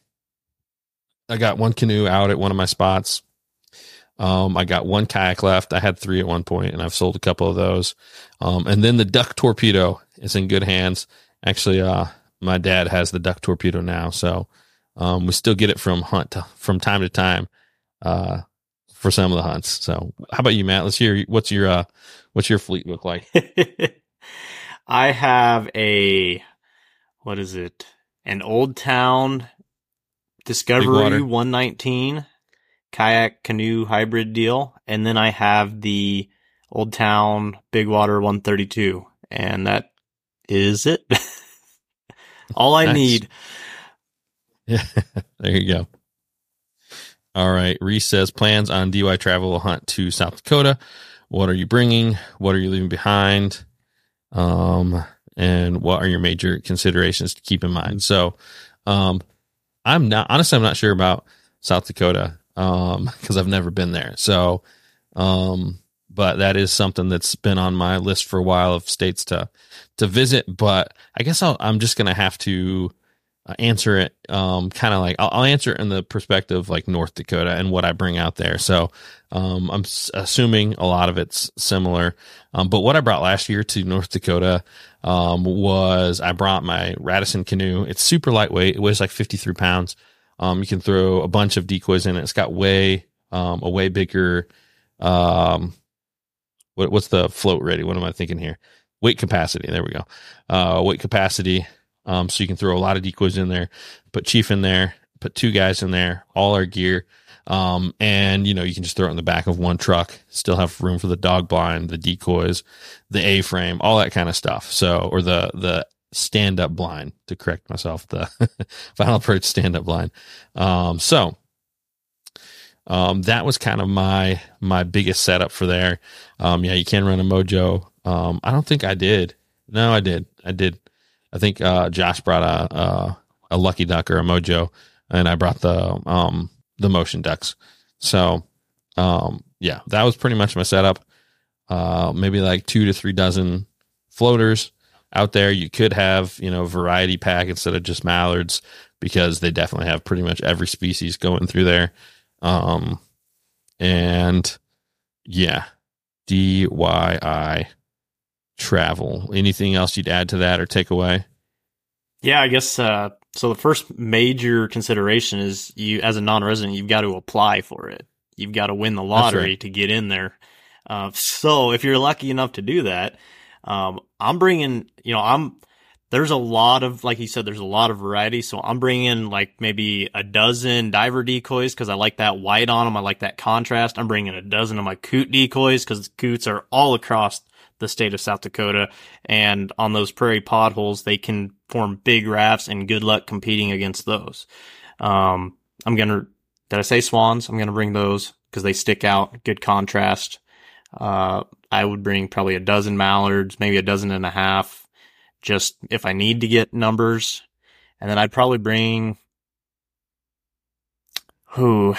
I got one canoe out at one of my spots. Um, I got one kayak left. I had three at one point and I've sold a couple of those. Um, and then the duck torpedo is in good hands. Actually, uh, my dad has the duck torpedo now. So, um, we still get it from hunt to, from time to time, uh, for some of the hunts. So how about you, Matt? Let's hear what's your, uh, what's your fleet look like? <laughs> I have a, what is it? An old town Discovery 119 kayak canoe hybrid deal. And then I have the old town Big Water 132. And that is it. <laughs> All I nice. need. Yeah, <laughs> there you go. All right. Reese says plans on DY travel hunt to South Dakota. What are you bringing? What are you leaving behind? Um, and what are your major considerations to keep in mind? So, um, I'm not honestly, I'm not sure about South Dakota, um, <laughs> because I've never been there. So, um, but that is something that's been on my list for a while of states to to visit. But I guess i am just gonna have to uh, answer it um, kind of like I'll, I'll, answer it in the perspective like North Dakota and what I bring out there. So um, I'm s- assuming a lot of it's similar. Um, but what I brought last year to North Dakota um, was I brought my Radisson canoe. It's super lightweight. It weighs like 53 pounds. Um, you can throw a bunch of decoys in it. It's got way um, a way bigger. What, what's the float ready? What am I thinking here? Weight capacity. There we go. Uh, weight capacity um, so you can throw a lot of decoys in there, put Chief in there, put two guys in there, all our gear. Um, and you know, you can just throw it in the back of one truck, still have room for the dog blind, the decoys, the A frame, all that kind of stuff. So, or the, the stand up blind to correct myself, the <laughs> final approach stand up blind. Um, so, um, that was kind of my, my biggest setup for there. Um, yeah, you can run a mojo. Um, I don't think I did. No, I did. I did. I think uh, Josh brought a, a, a lucky duck or a mojo, and I brought the um the motion ducks. So um yeah, that was pretty much my setup. Uh, maybe like two to three dozen floaters out there. You could have you know variety pack instead of just mallards because they definitely have pretty much every species going through there. Um, and yeah, DYI travel. Anything else you'd add to that or take away? Yeah, I guess uh, so. The first major consideration is you, as a non-resident, you've got to apply for it. you've got to win the lottery right. to get in there. Uh, so if you're lucky enough to do that, um, I'm bringing, you know, I'm, there's a lot of, like you said, there's a lot of variety. So I'm bringing like maybe a dozen diver decoys because I like that white on them. I like that contrast. I'm bringing a dozen of my coot decoys because coots are all across the state of South Dakota. And on those prairie potholes, they can form big rafts and good luck competing against those. Um, I'm going to, did I say swans? I'm going to bring those because they stick out, good contrast. Uh, I would bring probably a dozen mallards, maybe a dozen and a half, just if I need to get numbers. And then I'd probably bring, who,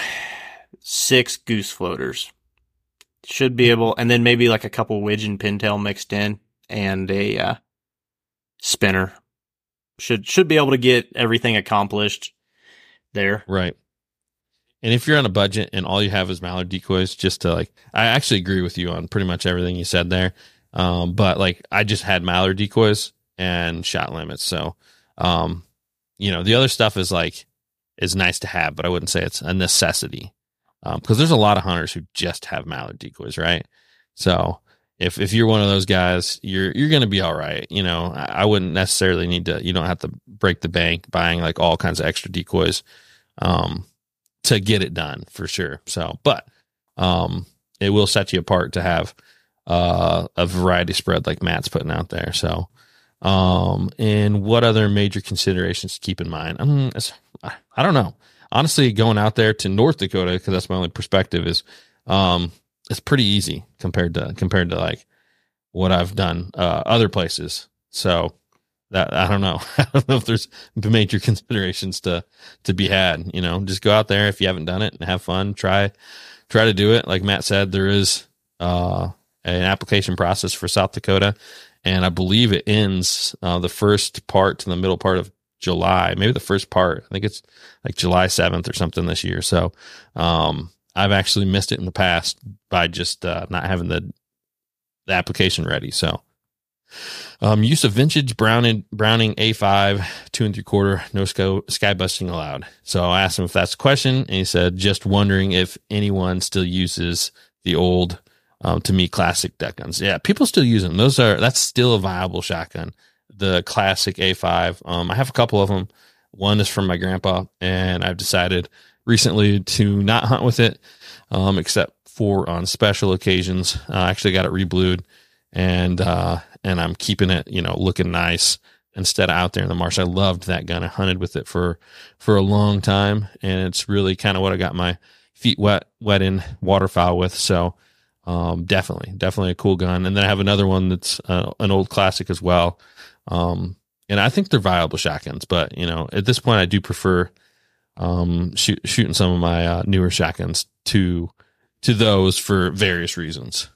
six goose floaters. Should be able, and then maybe like a couple widgeon pintail mixed in and a, uh, spinner. Should, should be able to get everything accomplished there. Right. And if you're on a budget and all you have is mallard decoys, just to like, I actually agree with you on pretty much everything you said there. Um, but like, I just had mallard decoys and shot limits. So, um, you know, the other stuff is like, is nice to have, but I wouldn't say it's a necessity. Um, cause there's a lot of hunters who just have mallard decoys, right? So if, if you're one of those guys, you're, you're to be all right. You know, I, I wouldn't necessarily need to, you don't have to break the bank buying like all kinds of extra decoys. Um, to get it done for sure. So, but um, it will set you apart to have uh, a variety spread like Matt's putting out there. So, um, and what other major considerations to keep in mind? Um, I don't know. Honestly, going out there to North Dakota because that's my only perspective is um, it's pretty easy compared to compared to like what I've done uh, other places. So that I don't know. <laughs> I don't know if there's major <laughs> considerations to to be had. You know, just go out there if you haven't done it and have fun. Try try to do it. Like Matt said, there is uh, an application process for South Dakota, and I believe it ends uh, the first part to the middle part of July. Maybe the first part. I think it's like July seventh or something this year. So um, I've actually missed it in the past by just uh, not having the the application ready. So um, use of vintage Browning Browning A5 two and three quarter, no sky, sky busting allowed. So I asked him if that's a question, and he said just wondering if anyone still uses the old um, to me classic deck guns. Yeah, people still use them. Those are that's still a viable shotgun. The classic A5. Um, I have a couple of them. One is from my grandpa, and I've decided recently to not hunt with it, um, except for on special occasions. I actually got it reblued and uh, and I'm keeping it, you know, looking nice instead of out there in the marsh. I loved that gun. I hunted with it for for a long time, and it's really kind of what I got my feet wet wet in waterfowl with. So um, definitely, definitely a cool gun. And then I have another one that's uh, an old classic as well. Um, and I think they're viable shotguns, but you know, at this point, I do prefer um, shoot, shooting some of my uh, newer shotguns to to those for various reasons.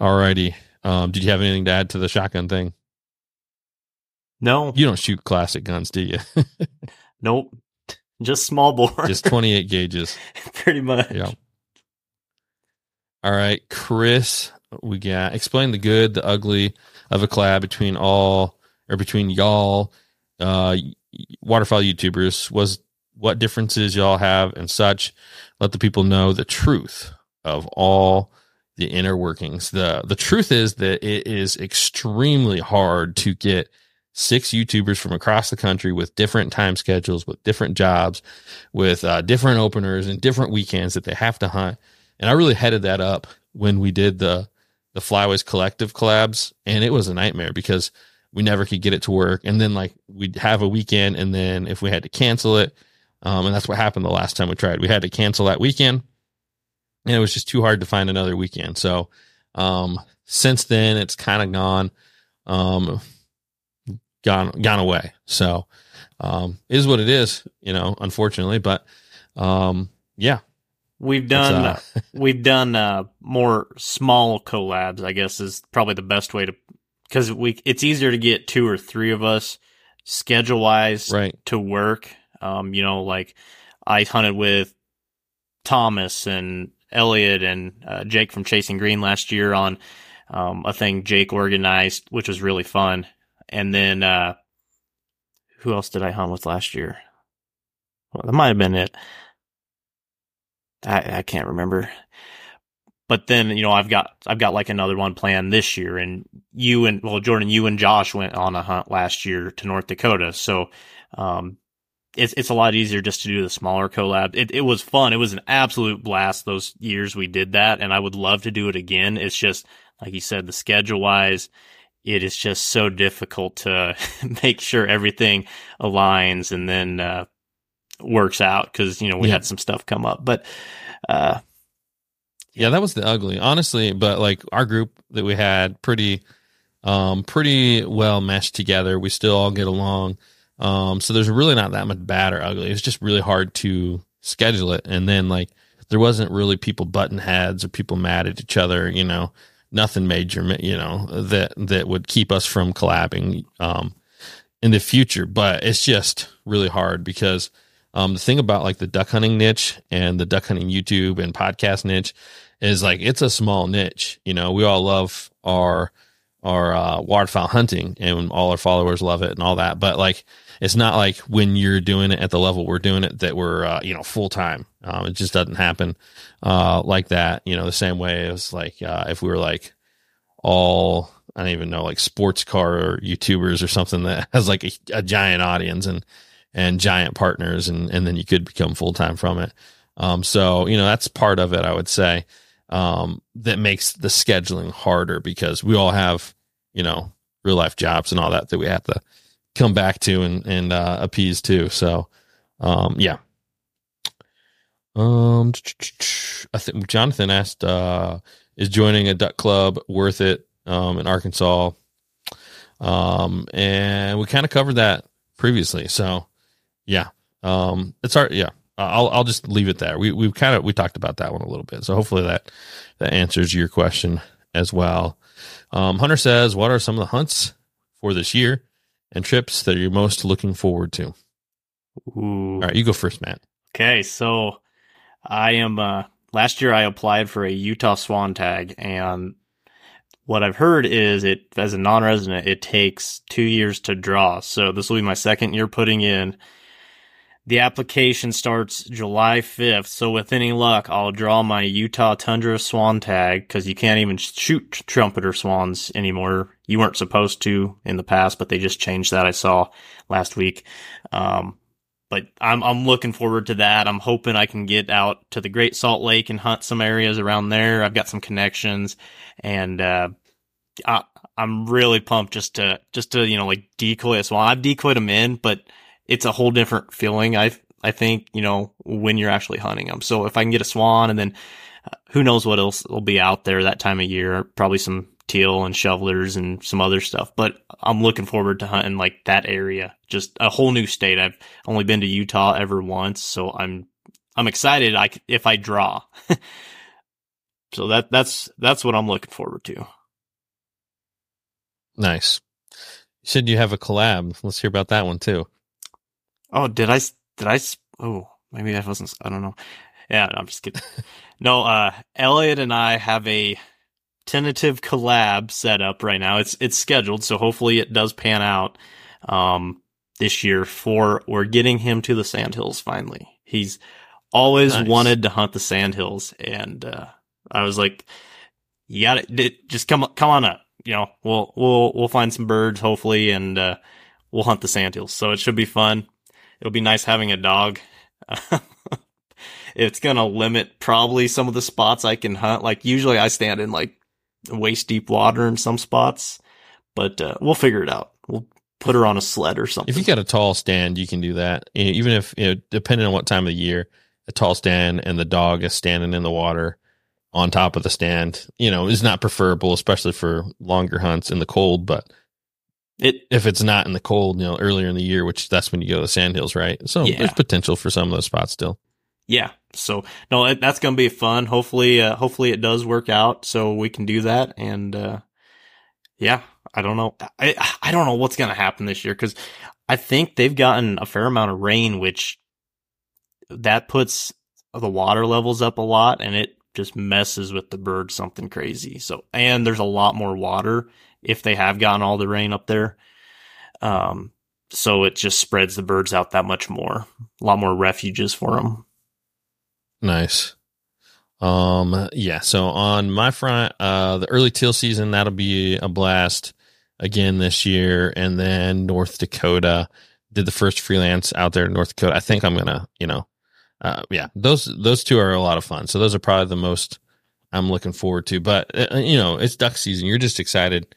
Alrighty. Um, did you have anything to add to the shotgun thing? No, You don't shoot classic guns, do you? <laughs> nope. Just small bore. Just 28 gauges. <laughs> pretty much. Yeah. All right, Chris, we got explain the good, the ugly of a collab between all or between y'all, uh, waterfowl YouTubers. Was what differences y'all have and such. Let the people know the truth of all the inner workings. The the truth is that it is extremely hard to get six YouTubers from across the country with different time schedules, with different jobs, with uh, different openers and different weekends that they have to hunt. And I really headed that up when we did the the Flyways Collective collabs, and it was a nightmare because we never could get it to work. And then like we'd have a weekend, and then if we had to cancel it, um, and that's what happened the last time we tried, we had to cancel that weekend, and it was just too hard to find another weekend. So um, since then, it's kind of gone, um, gone gone away. So um, is what it is, you know. Unfortunately, but um, yeah, We've done uh, we've done uh, more small collabs. I guess is probably the best way to because we it's easier to get two or three of us schedule wise right, to work. Um, you know, like I hunted with Thomas and Elliot and uh, Jake from Chasing Green last year on um, a thing Jake organized, which was really fun. And then uh, who else did I hunt with last year? Well, that might have been it. I, I can't remember. But then, you know, I've got, I've got like another one planned this year and you and, well, Jordan, you and Josh went on a hunt last year to North Dakota. So, um, it's, it's a lot easier just to do the smaller collab. It, it was fun. It was an absolute blast those years we did that. And I would love to do it again. It's just, like you said, the schedule wise, it is just so difficult to <laughs> make sure everything aligns and then, uh, works out because, you know, we yeah. had some stuff come up, but, uh, yeah, that was the ugly, honestly. But like our group that we had, pretty, um, pretty well meshed together. We still all get along. Um, so there's really not that much bad or ugly. It's just really hard to schedule it. And then like there wasn't really people button heads or people mad at each other. You know, nothing major. You know that that would keep us from collabing um, in the future. But it's just really hard because um, the thing about like the duck hunting niche and the duck hunting YouTube and podcast niche is like it's a small niche. You know, we all love our our uh, waterfowl hunting, and all our followers love it and all that. But like, it's not like when you're doing it at the level we're doing it that we're uh, you know full time. Um, it just doesn't happen uh, like that. You know, the same way as like uh, if we were like all I don't even know like sports car YouTubers or something that <laughs> has like a, a giant audience and and giant partners, and and then you could become full time from it. Um, so you know that's part of it, I would say um, that makes the scheduling harder because we all have, you know, real life jobs and all that that we have to come back to and, and uh, appease too. So, um, yeah. Um, I think Jonathan asked, uh, is joining a duck club worth it? Um, in Arkansas. Um, and we kind of covered that previously. So, yeah. Um, it's our, yeah, I'll I'll just leave it there. We we've kind of we talked about that one a little bit, so hopefully that that answers your question as well. Um, Hunter says, "What are some of the hunts for this year and trips that you're most looking forward to?" Ooh. All right, you go first, Matt. Okay, so I am. Uh, last year, I applied for a Utah Swan Tag, and what I've heard is it as a non-resident, it takes two years to draw. So this will be my second year putting in the application starts July 5th, so with any luck, I'll draw my Utah Tundra Swan tag because you can't even shoot trumpeter swans anymore. You weren't supposed to in the past, but they just changed that. I saw last week. Um, but I'm I'm looking forward to that. I'm hoping I can get out to the Great Salt Lake and hunt some areas around there. I've got some connections, and uh, I, I'm really pumped just to just to you know like decoy a swan. I've decoyed them in, but it's a whole different feeling. I I think you know when you're actually hunting them. So if I can get a swan, and then uh, who knows what else will be out there that time of year? Probably some teal and shovelers and some other stuff. But I'm looking forward to hunting like that area, just a whole new state. I've only been to Utah ever once, so I'm I'm excited. I if I draw. <laughs> so that that's that's what I'm looking forward to. Nice. You said you have a collab. Let's hear about that one too. Oh, did I? Did I? Oh, maybe that wasn't. I don't know. Yeah, no, I'm just kidding. <laughs> no, uh, Elliot and I have a tentative collab set up right now. It's it's scheduled, so hopefully it does pan out um, this year. For we're getting him to the Sandhills finally. He's always nice. wanted to hunt the Sandhills, and uh, I was like, "You got it. Just come come on up. You know, we'll we'll we'll find some birds hopefully, and uh, we'll hunt the Sandhills. So it should be fun it'll be nice having a dog. <laughs> it's going to limit probably some of the spots I can hunt. Like usually I stand in like waist deep water in some spots, but uh, we'll figure it out. We'll put her on a sled or something. If you got a tall stand, you can do that. Even if, you know, depending on what time of the year, a tall stand and the dog is standing in the water on top of the stand, you know, is not preferable, especially for longer hunts in the cold, but it if it's not in the cold, you know, earlier in the year, which that's when you go to the sandhills, right? So yeah. there's potential for some of those spots still. Yeah. So no, that's gonna be fun. Hopefully, uh, hopefully it does work out so we can do that. And uh, yeah, I don't know. I I don't know what's gonna happen this year because I think they've gotten a fair amount of rain, which that puts the water levels up a lot, and it just messes with the birds something crazy. So and there's a lot more water if they have gotten all the rain up there. Um, so it just spreads the birds out that much more. A lot more refuges for them. Nice. Um, yeah. So on my front, uh, the early teal season that'll be a blast again this year, and then North Dakota did the first freelance out there in North Dakota. I think I'm gonna, you know, uh, yeah, those those two are a lot of fun. So those are probably the most I'm looking forward to. But uh, you know, it's duck season. You're just excited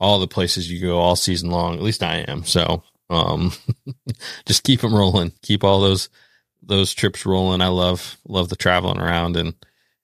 all the places you go all season long. At least I am. So um, <laughs> just keep them rolling. Keep all those those trips rolling. I love love the traveling around and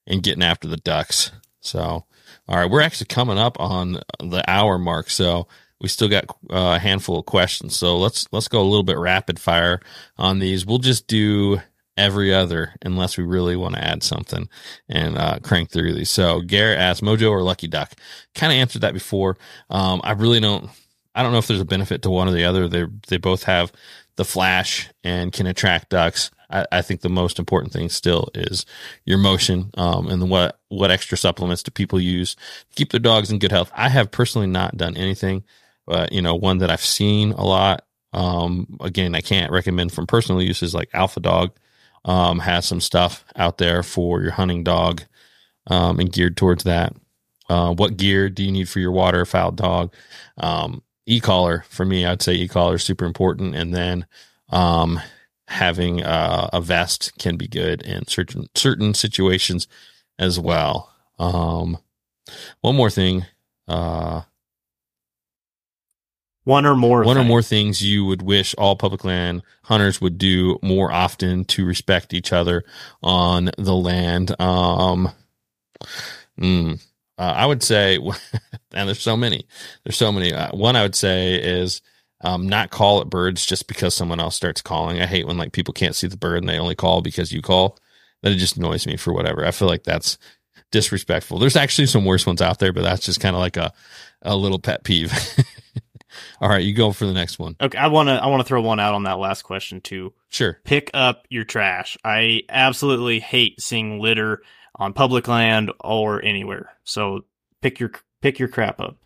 and getting after the ducks. So all right, we're actually coming up on the hour mark. So we still got uh, a handful of questions. So let's let's go a little bit rapid fire on these. We'll just do every other unless we really want to add something and uh, crank through these. So Garrett asked Mojo or Lucky Duck. Kind of answered that before. Um, I really don't. I don't know if there's a benefit to one or the other. They they both have the flash and can attract ducks. I, I think the most important thing still is your motion, um, and what what extra supplements do people use to keep their dogs in good health. I have personally not done anything, but you know, one that I've seen a lot. Um, again, I can't recommend from personal uses like Alpha Dog um, has some stuff out there for your hunting dog um, and geared towards that. Uh, what gear do you need for your waterfowl dog? Um, e-collar for me, I'd say e-collar is super important. And then um, having uh, a vest can be good in certain certain situations as well. Um, one more thing. Uh, one or more one things. or more things. you would wish all public land hunters would do more often to respect each other on the land. Um mm, uh, i would say <laughs> and there's so many. There's so many. Uh, one i would say is um, not call at birds just because someone else starts calling. I hate when like people can't see the bird and they only call because you call. That it just annoys me for whatever. I feel like that's disrespectful. There's actually some worse ones out there but that's just kind of like a a little pet peeve <laughs> All right, you go for the next one. Okay, I want to I want to throw one out on that last question too. Sure. Pick up your trash. I absolutely hate seeing litter on public land or anywhere. So pick your pick your crap up.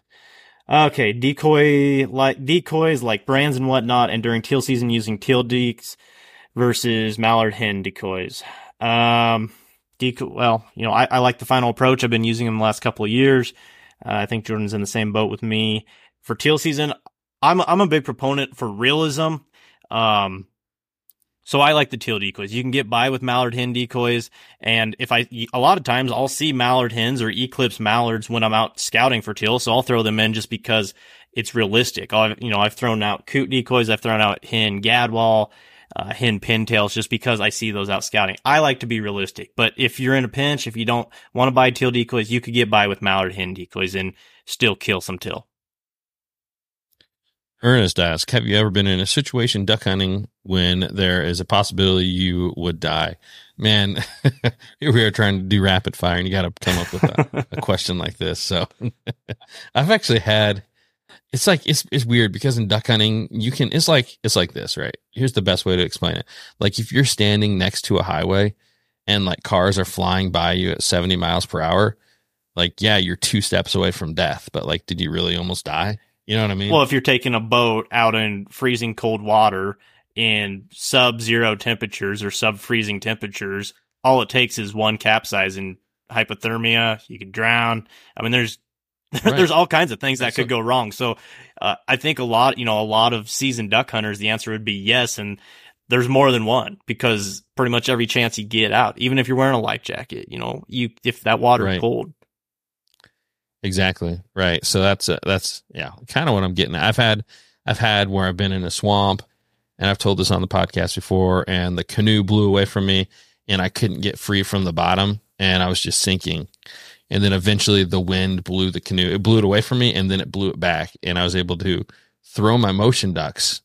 Okay, decoy like decoys like brands and whatnot, and during teal season using teal dekes versus mallard hen decoys. Um, decoy. Well, you know, I, I like the final approach. I've been using them the last couple of years. Uh, I think Jordan's in the same boat with me for teal season. I'm I'm a big proponent for realism. Um, so I like the teal decoys. You can get by with mallard hen decoys, and if I a lot of times I'll see mallard hens or eclipse mallards when I'm out scouting for teal, so I'll throw them in just because it's realistic. I've you know I've thrown out coot decoys, I've thrown out hen gadwall, uh, hen pintails, just because I see those out scouting. I like to be realistic, but if you're in a pinch, if you don't want to buy teal decoys, you could get by with mallard hen decoys and still kill some teal. Ernest asks, have you ever been in a situation duck hunting when there is a possibility you would die? Man, <laughs> here we are trying to do rapid fire and you got to come up with a, a <laughs> question like this. So <laughs> I've actually had, it's like, it's, it's weird because in duck hunting, you can, it's like, it's like this, right? Here's the best way to explain it. Like if you're standing next to a highway and like cars are flying by you at 70 miles per hour, like, yeah, you're two steps away from death, but like, did you really almost die? You know what I mean? Well, if you're taking a boat out in freezing cold water in sub zero temperatures or sub freezing temperatures, all it takes is one capsize and hypothermia. You could drown. I mean, there's <laughs> right. there's all kinds of things that could go wrong. So uh, I think a lot, you know, a lot of seasoned duck hunters, the answer would be yes. And there's more than one because pretty much every chance you get out, even if you're wearing a life jacket, you know, you if that water right. is cold, Exactly. Right. So that's uh, that's yeah, kind of what I'm getting. At. I've had I've had where I've been in a swamp and I've told this on the podcast before and the canoe blew away from me and I couldn't get free from the bottom and I was just sinking. And then eventually the wind blew the canoe. It blew it away from me and then it blew it back and I was able to throw my motion ducks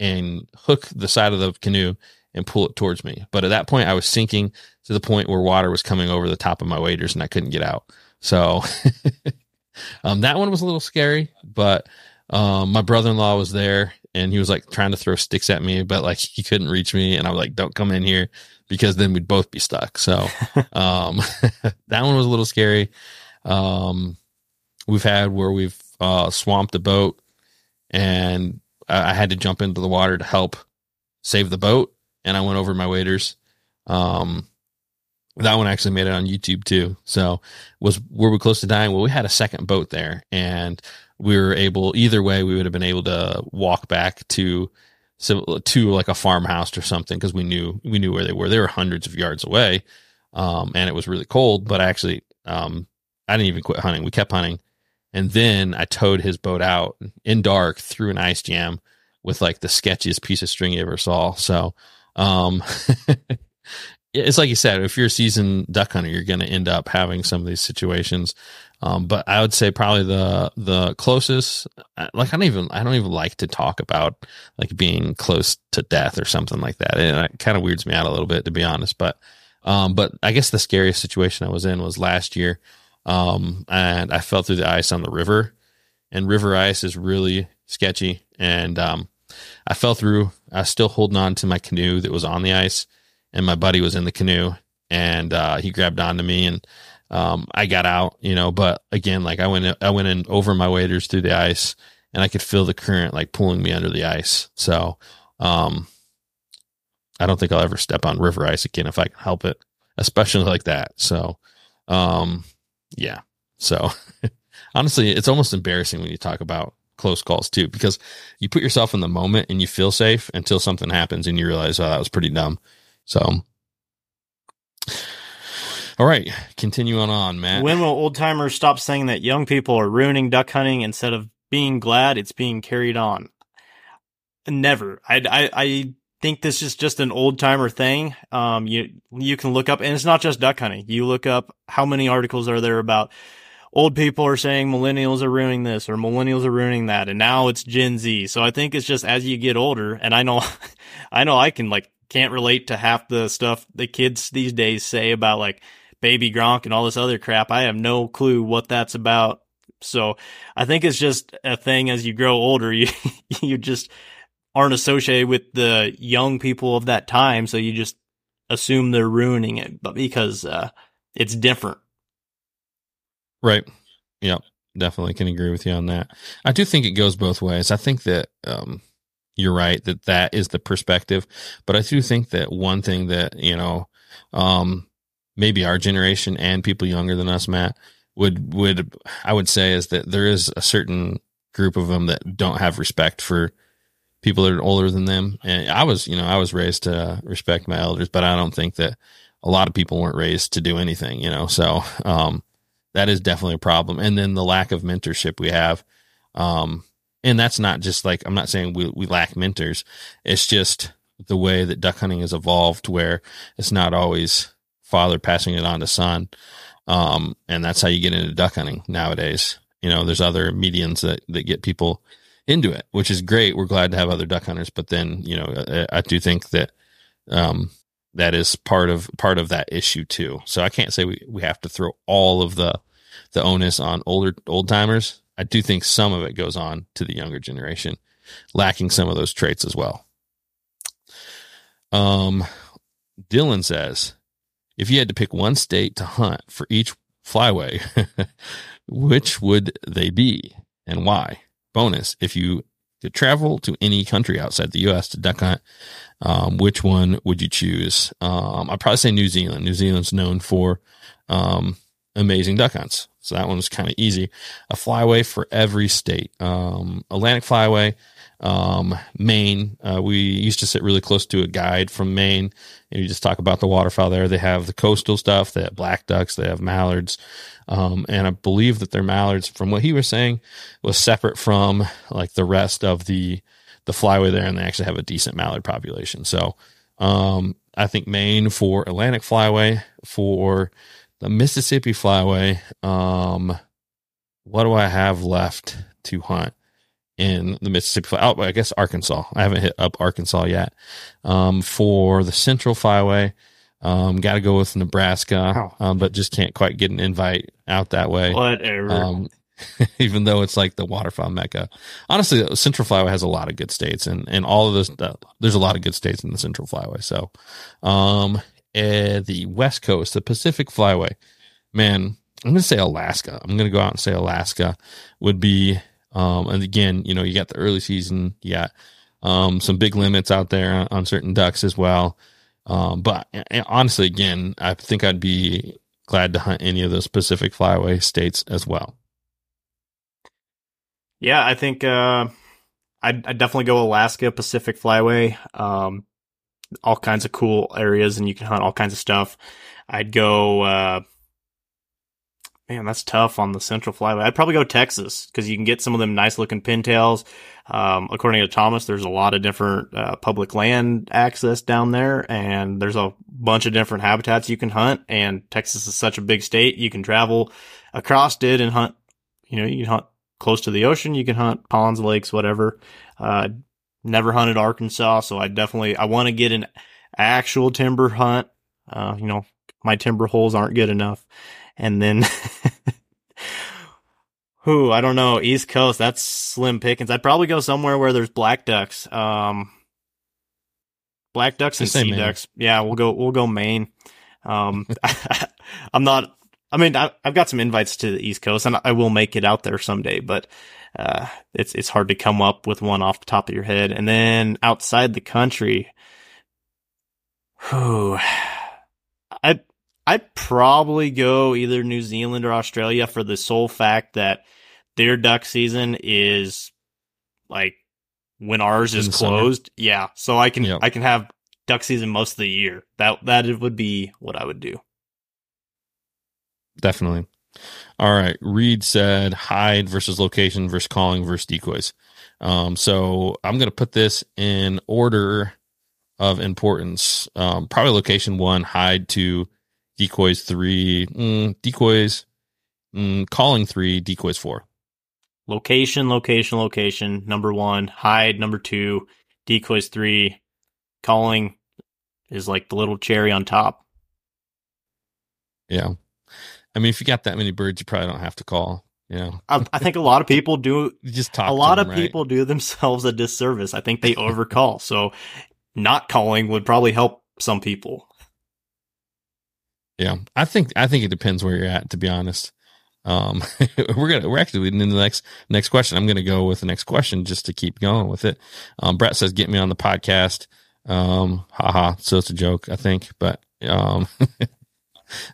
and hook the side of the canoe and pull it towards me. But at that point I was sinking to the point where water was coming over the top of my waders and I couldn't get out. So <laughs> um, that one was a little scary, but um, my brother in law was there and he was like trying to throw sticks at me, but like he couldn't reach me. And I was like, don't come in here because then we'd both be stuck. So <laughs> um, <laughs> that one was a little scary. Um, we've had where we've uh, swamped a boat and I, I had to jump into the water to help save the boat. And I went over my waders. Um, that one actually made it on YouTube too. So was were we close to dying? Well, we had a second boat there, and we were able. Either way, we would have been able to walk back to to like a farmhouse or something because we knew we knew where they were. They were hundreds of yards away, um, and it was really cold. But actually, um, I didn't even quit hunting. We kept hunting, and then I towed his boat out in dark through an ice jam with like the sketchiest piece of string you ever saw. So, um, <laughs> it's like you said, if you're a seasoned duck hunter, you're going to end up having some of these situations. Um, but I would say probably the the closest, like I don't even I don't even like to talk about like being close to death or something like that. And it kind of weirds me out a little bit to be honest. But um, but I guess the scariest situation I was in was last year, um, and I fell through the ice on the river, and river ice is really sketchy. And um, I fell through. I was still holding on to my canoe that was on the ice and my buddy was in the canoe and uh, he grabbed onto me and um, I got out, you know, but again, like I went, I went in over my waders through the ice and I could feel the current like pulling me under the ice. So, um, I don't think I'll ever step on river ice again if I can help it, especially like that. So, um, yeah. So <laughs> honestly, it's almost embarrassing when you talk about close calls too, because you put yourself in the moment and you feel safe until something happens and you realize, oh, that was pretty dumb. So, all right, continuing on, Matt. When will old timers stop saying that young people are ruining duck hunting instead of being glad it's being carried on? Never. I, I, I think this is just an old timer thing. Um, you, you can look up, and it's not just duck hunting. You look up how many articles are there about old people are saying millennials are ruining this or millennials are ruining that. And now it's Gen Z. So I think it's just as you get older, and I know, <laughs> I know I can like can't relate to half the stuff the kids these days say about like baby Gronk and all this other crap. I have no clue what that's about. So I think it's just a thing as you grow older, <laughs> you, you just aren't associated with the young people of that time. So you just assume they're ruining it, but because, uh, it's different. Right. Yep. Definitely can agree with you on that. I do think it goes both ways. I think that, um, you're right that that is the perspective. But I do think that one thing that, you know, um, maybe our generation and people younger than us, Matt, would, would, I would say is that there is a certain group of them that don't have respect for people that are older than them. And I was, you know, I was raised to respect my elders, but I don't think that a lot of people weren't raised to do anything, you know, so, um, that is definitely a problem. And then the lack of mentorship we have, um, and that's not just like I'm not saying we we lack mentors. It's just the way that duck hunting has evolved, where it's not always father passing it on to son, um, and that's how you get into duck hunting nowadays. You know, there's other mediums that that get people into it, which is great. We're glad to have other duck hunters, but then you know, I, I do think that um, that is part of part of that issue too. So I can't say we we have to throw all of the the onus on older old timers I do think some of it goes on to the younger generation, lacking some of those traits as well. Um, Dylan says, if you had to pick one state to hunt for each flyway, <laughs> which would they be and why? Bonus, if you could travel to any country outside the U.S. to duck hunt, um, which one would you choose? Um, I'd probably say New Zealand. New Zealand's known for um, amazing duck hunts. So that one's kind of easy. A flyway for every state. Um, Atlantic Flyway, um, Maine. Uh, we used to sit really close to a guide from Maine, and you just talk about the waterfowl there. They have the coastal stuff. They have black ducks. They have mallards, um, and I believe that their mallards, from what he was saying, was separate from like the rest of the the flyway there, and they actually have a decent mallard population. So, um, I think Maine for Atlantic Flyway for the Mississippi Flyway. Um, what do I have left to hunt in the Mississippi? Oh, I guess Arkansas. I haven't hit up Arkansas yet. Um, for the Central Flyway, um, got to go with Nebraska, um, but just can't quite get an invite out that way. Whatever. Um, <laughs> even though it's like the waterfowl mecca. Honestly, Central Flyway has a lot of good states, and and all of this. Uh, there's a lot of good states in the Central Flyway. So, um, uh, the West Coast, the Pacific Flyway. Man, I'm going to say Alaska. I'm going to go out and say Alaska would be. Um, and again, you know, you got the early season, you got um, some big limits out there on, on certain ducks as well. Um, but honestly, again, I think I'd be glad to hunt any of those Pacific Flyway states as well. Yeah, I think uh, I'd, I'd, definitely go Alaska Pacific Flyway. Um, all kinds of cool areas, and you can hunt all kinds of stuff. I'd go. Uh, man, that's tough on the Central Flyway. I'd probably go Texas because you can get some of them nice looking pintails. Um, according to Thomas, there's a lot of different uh, public land access down there, and there's a bunch of different habitats you can hunt. And Texas is such a big state, you can travel across it and hunt. You know, you hunt close to the ocean. You can hunt ponds, lakes, whatever. Uh, never hunted Arkansas, so I definitely I want to get an actual timber hunt. Uh, you know, my timber holes aren't good enough, and then. <laughs> Who I don't know. East Coast, that's slim pickings. I'd probably go somewhere where there's black ducks. Um, black ducks and sea Maine. ducks. Yeah, we'll go. We'll go Maine. Um, <laughs> I'm not I mean, I, have got some invites to the East Coast, and I will make it out there someday. But uh, it's it's hard to come up with one off the top of your head. And then outside the country, whew, I I'd probably go either New Zealand or Australia for the sole fact that their duck season is like when ours is closed. Summer. Yeah, so I can yep. I can have duck season most of the year. That that would be what I would do definitely. All right. Reed said hide versus location versus calling versus decoys. Um, so I'm going to put this in order of importance. Um, probably location one, hide two, decoys three, mm, decoys, mm, calling three, decoys four. Location, location, location. Number one, hide. Number two, decoys three, calling is like the little cherry on top. Yeah. I mean, if you got that many birds, you probably don't have to call. You know, I, I think a lot of people do. <laughs> just talk. A lot them, of right? people do themselves a disservice. I think they <laughs> overcall. so, not calling would probably help some people. Yeah, I think I think it depends where you're at. To be honest, um, <laughs> we're gonna we're actually leading into the next next question. I'm gonna go with the next question just to keep going with it. Um, Brett says, "Get me on the podcast." Um, haha. So it's a joke, I think, but um,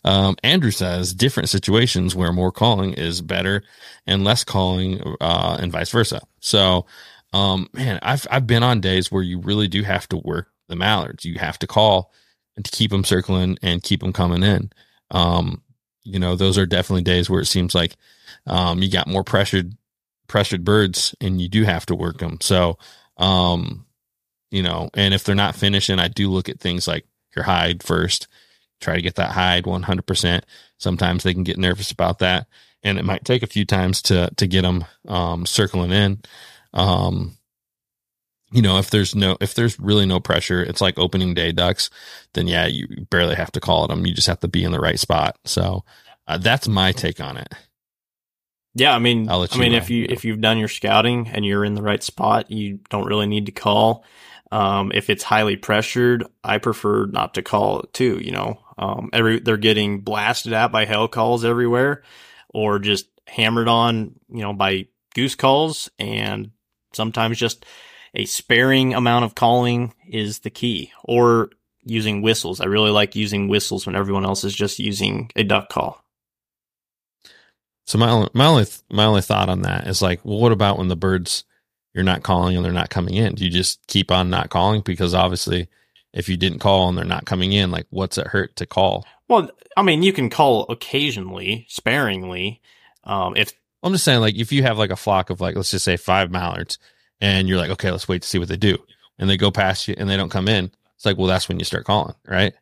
Um, Andrew says different situations where more calling is better and less calling, uh, and vice versa. So, um, man, I've, I've been on days where you really do have to work the mallards. You have to call and to keep them circling and keep them coming in. Um, you know, those are definitely days where it seems like, um, you got more pressured, pressured birds and you do have to work them. So, um, you know, and if they're not finishing, I do look at things like your hide first try to get that hide 100%. Sometimes they can get nervous about that and it might take a few times to, to get them, um, circling in. Um, you know, if there's no, if there's really no pressure, it's like opening day ducks, then yeah, you barely have to call them. You just have to be in the right spot. So uh, that's my take on it. Yeah, I mean, I mean, know. if you if you've done your scouting and you're in the right spot, you don't really need to call. Um, if it's highly pressured, I prefer not to call it too. You know, um, every they're getting blasted at by hail calls everywhere, or just hammered on, you know, by goose calls, and sometimes just a sparing amount of calling is the key, or using whistles. I really like using whistles when everyone else is just using a duck call. So my only, my only my only thought on that is like, well, what about when the birds you're not calling and they're not coming in? Do you just keep on not calling because obviously if you didn't call and they're not coming in, like what's it hurt to call? Well, I mean, you can call occasionally, sparingly. Um, if I'm just saying, like, if you have like a flock of like, let's just say five mallards, and you're like, okay, let's wait to see what they do, and they go past you and they don't come in, it's like, well, that's when you start calling, right?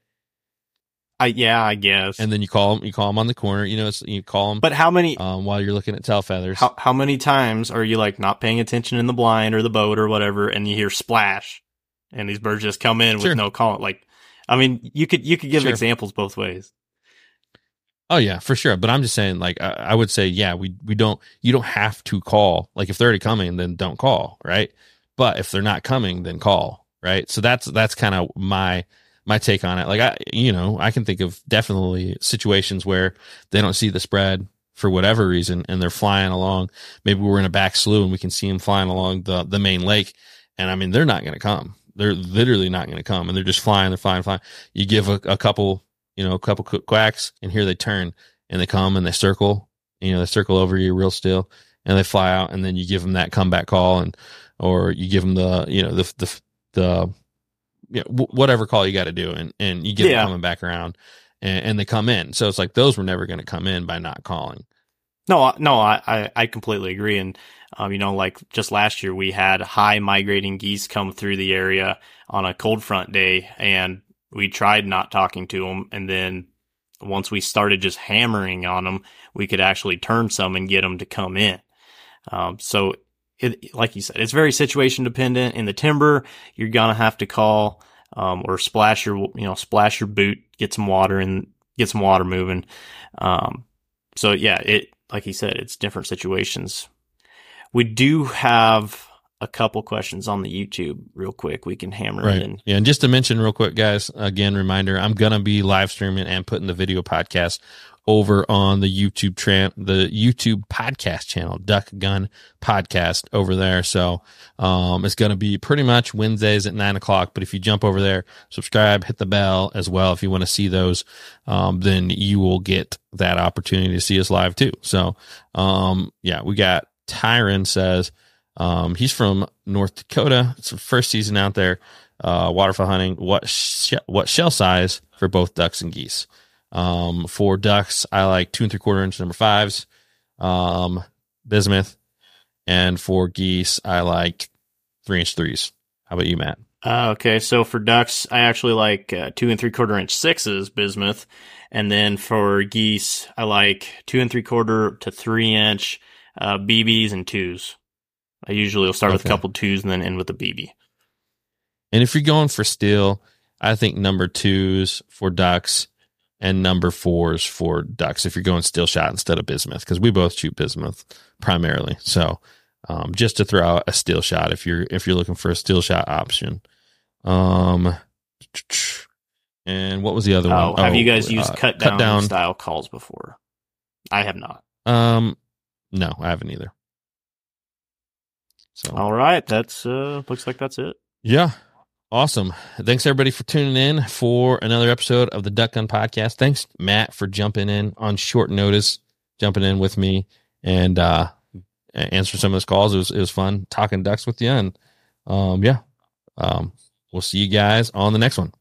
I yeah, I guess. And then you call them, you call them on the corner, you know, you call them. But how many? Um, while you're looking at tail feathers. How how many times are you like not paying attention in the blind or the boat or whatever, and you hear splash, and these birds just come in sure. with no call. Like, I mean, you could you could give sure. examples both ways. Oh yeah, for sure. But I'm just saying, like, I, I, would say, yeah, we we don't. You don't have to call. Like, if they're already coming, then don't call, right? But if they're not coming, then call, right? So that's that's kind of my my take on it. Like, I you know, I can think of definitely situations where they don't see the spread for whatever reason, and they're flying along. Maybe we're in a back slough and we can see them flying along the the main lake, and I mean, they're not going to come They're literally not going to come, and they're just flying. They're flying, flying. You give a, a couple, you know, a couple quacks, and here they turn and they come and they circle. You know, they circle over you real still, and they fly out, and then you give them that comeback call, and or you give them the, you know, the the the you know, whatever call you got to do, and and you get Yeah. them coming back around, and, and they come in. So it's like those were never going to come in by not calling. No, no, I, I, I completely agree. And, um, you know, like just last year, we had high migrating geese come through the area on a cold front day, and we tried not talking to them. And then once we started just hammering on them, we could actually turn some and get them to come in. Um, so, it, like you said, it's very situation dependent. In the timber, you're gonna have to call, um, or splash your, you know, splash your boot, get some water and get some water moving. Um, so yeah, it like he said, it's different situations. We do have a couple questions on the YouTube real quick. We can hammer it in. Yeah. And just to mention real quick, guys, again, reminder, I'm going to be live streaming and putting the video podcast over on the YouTube tran the YouTube podcast channel, Duck Gun Podcast over there. So, um, it's going to be pretty much Wednesdays at nine o'clock. But if you jump over there, subscribe, hit the bell as well. If you want to see those, um, then you will get that opportunity to see us live too. So, um, yeah, we got Tyron says, um, he's from North Dakota. It's the first season out there, uh, waterfowl hunting. What, what shell size for both ducks and geese? Um, for ducks, I like two and three quarter inch number fives, um, bismuth. And for geese, I like three inch threes. How about you, Matt? Uh, okay, so for ducks, I actually like uh, two and three quarter inch sixes bismuth, and then for geese, I like two and three quarter to three inch uh, BBs and twos. I usually will start with a couple twos and then end with a BB. And if you're going for steel, I think number twos for ducks and number fours for ducks. If you're going steel shot instead of bismuth, because we both shoot bismuth primarily. So, um, just to throw out a steel shot if you're if you're looking for a steel shot option. Um, and what was the other Oh, one? have you guys used uh, cut down, style calls before? I have not. Um, no, I haven't either. So All right, that's uh looks like that's it. Yeah. Awesome. Thanks everybody for tuning in for another episode of the Duck Gun Podcast. Thanks, Matt, for jumping in on short notice, jumping in with me and uh answering some of those calls. It was it was fun talking ducks with you. And um yeah. Um we'll see you guys on the next one.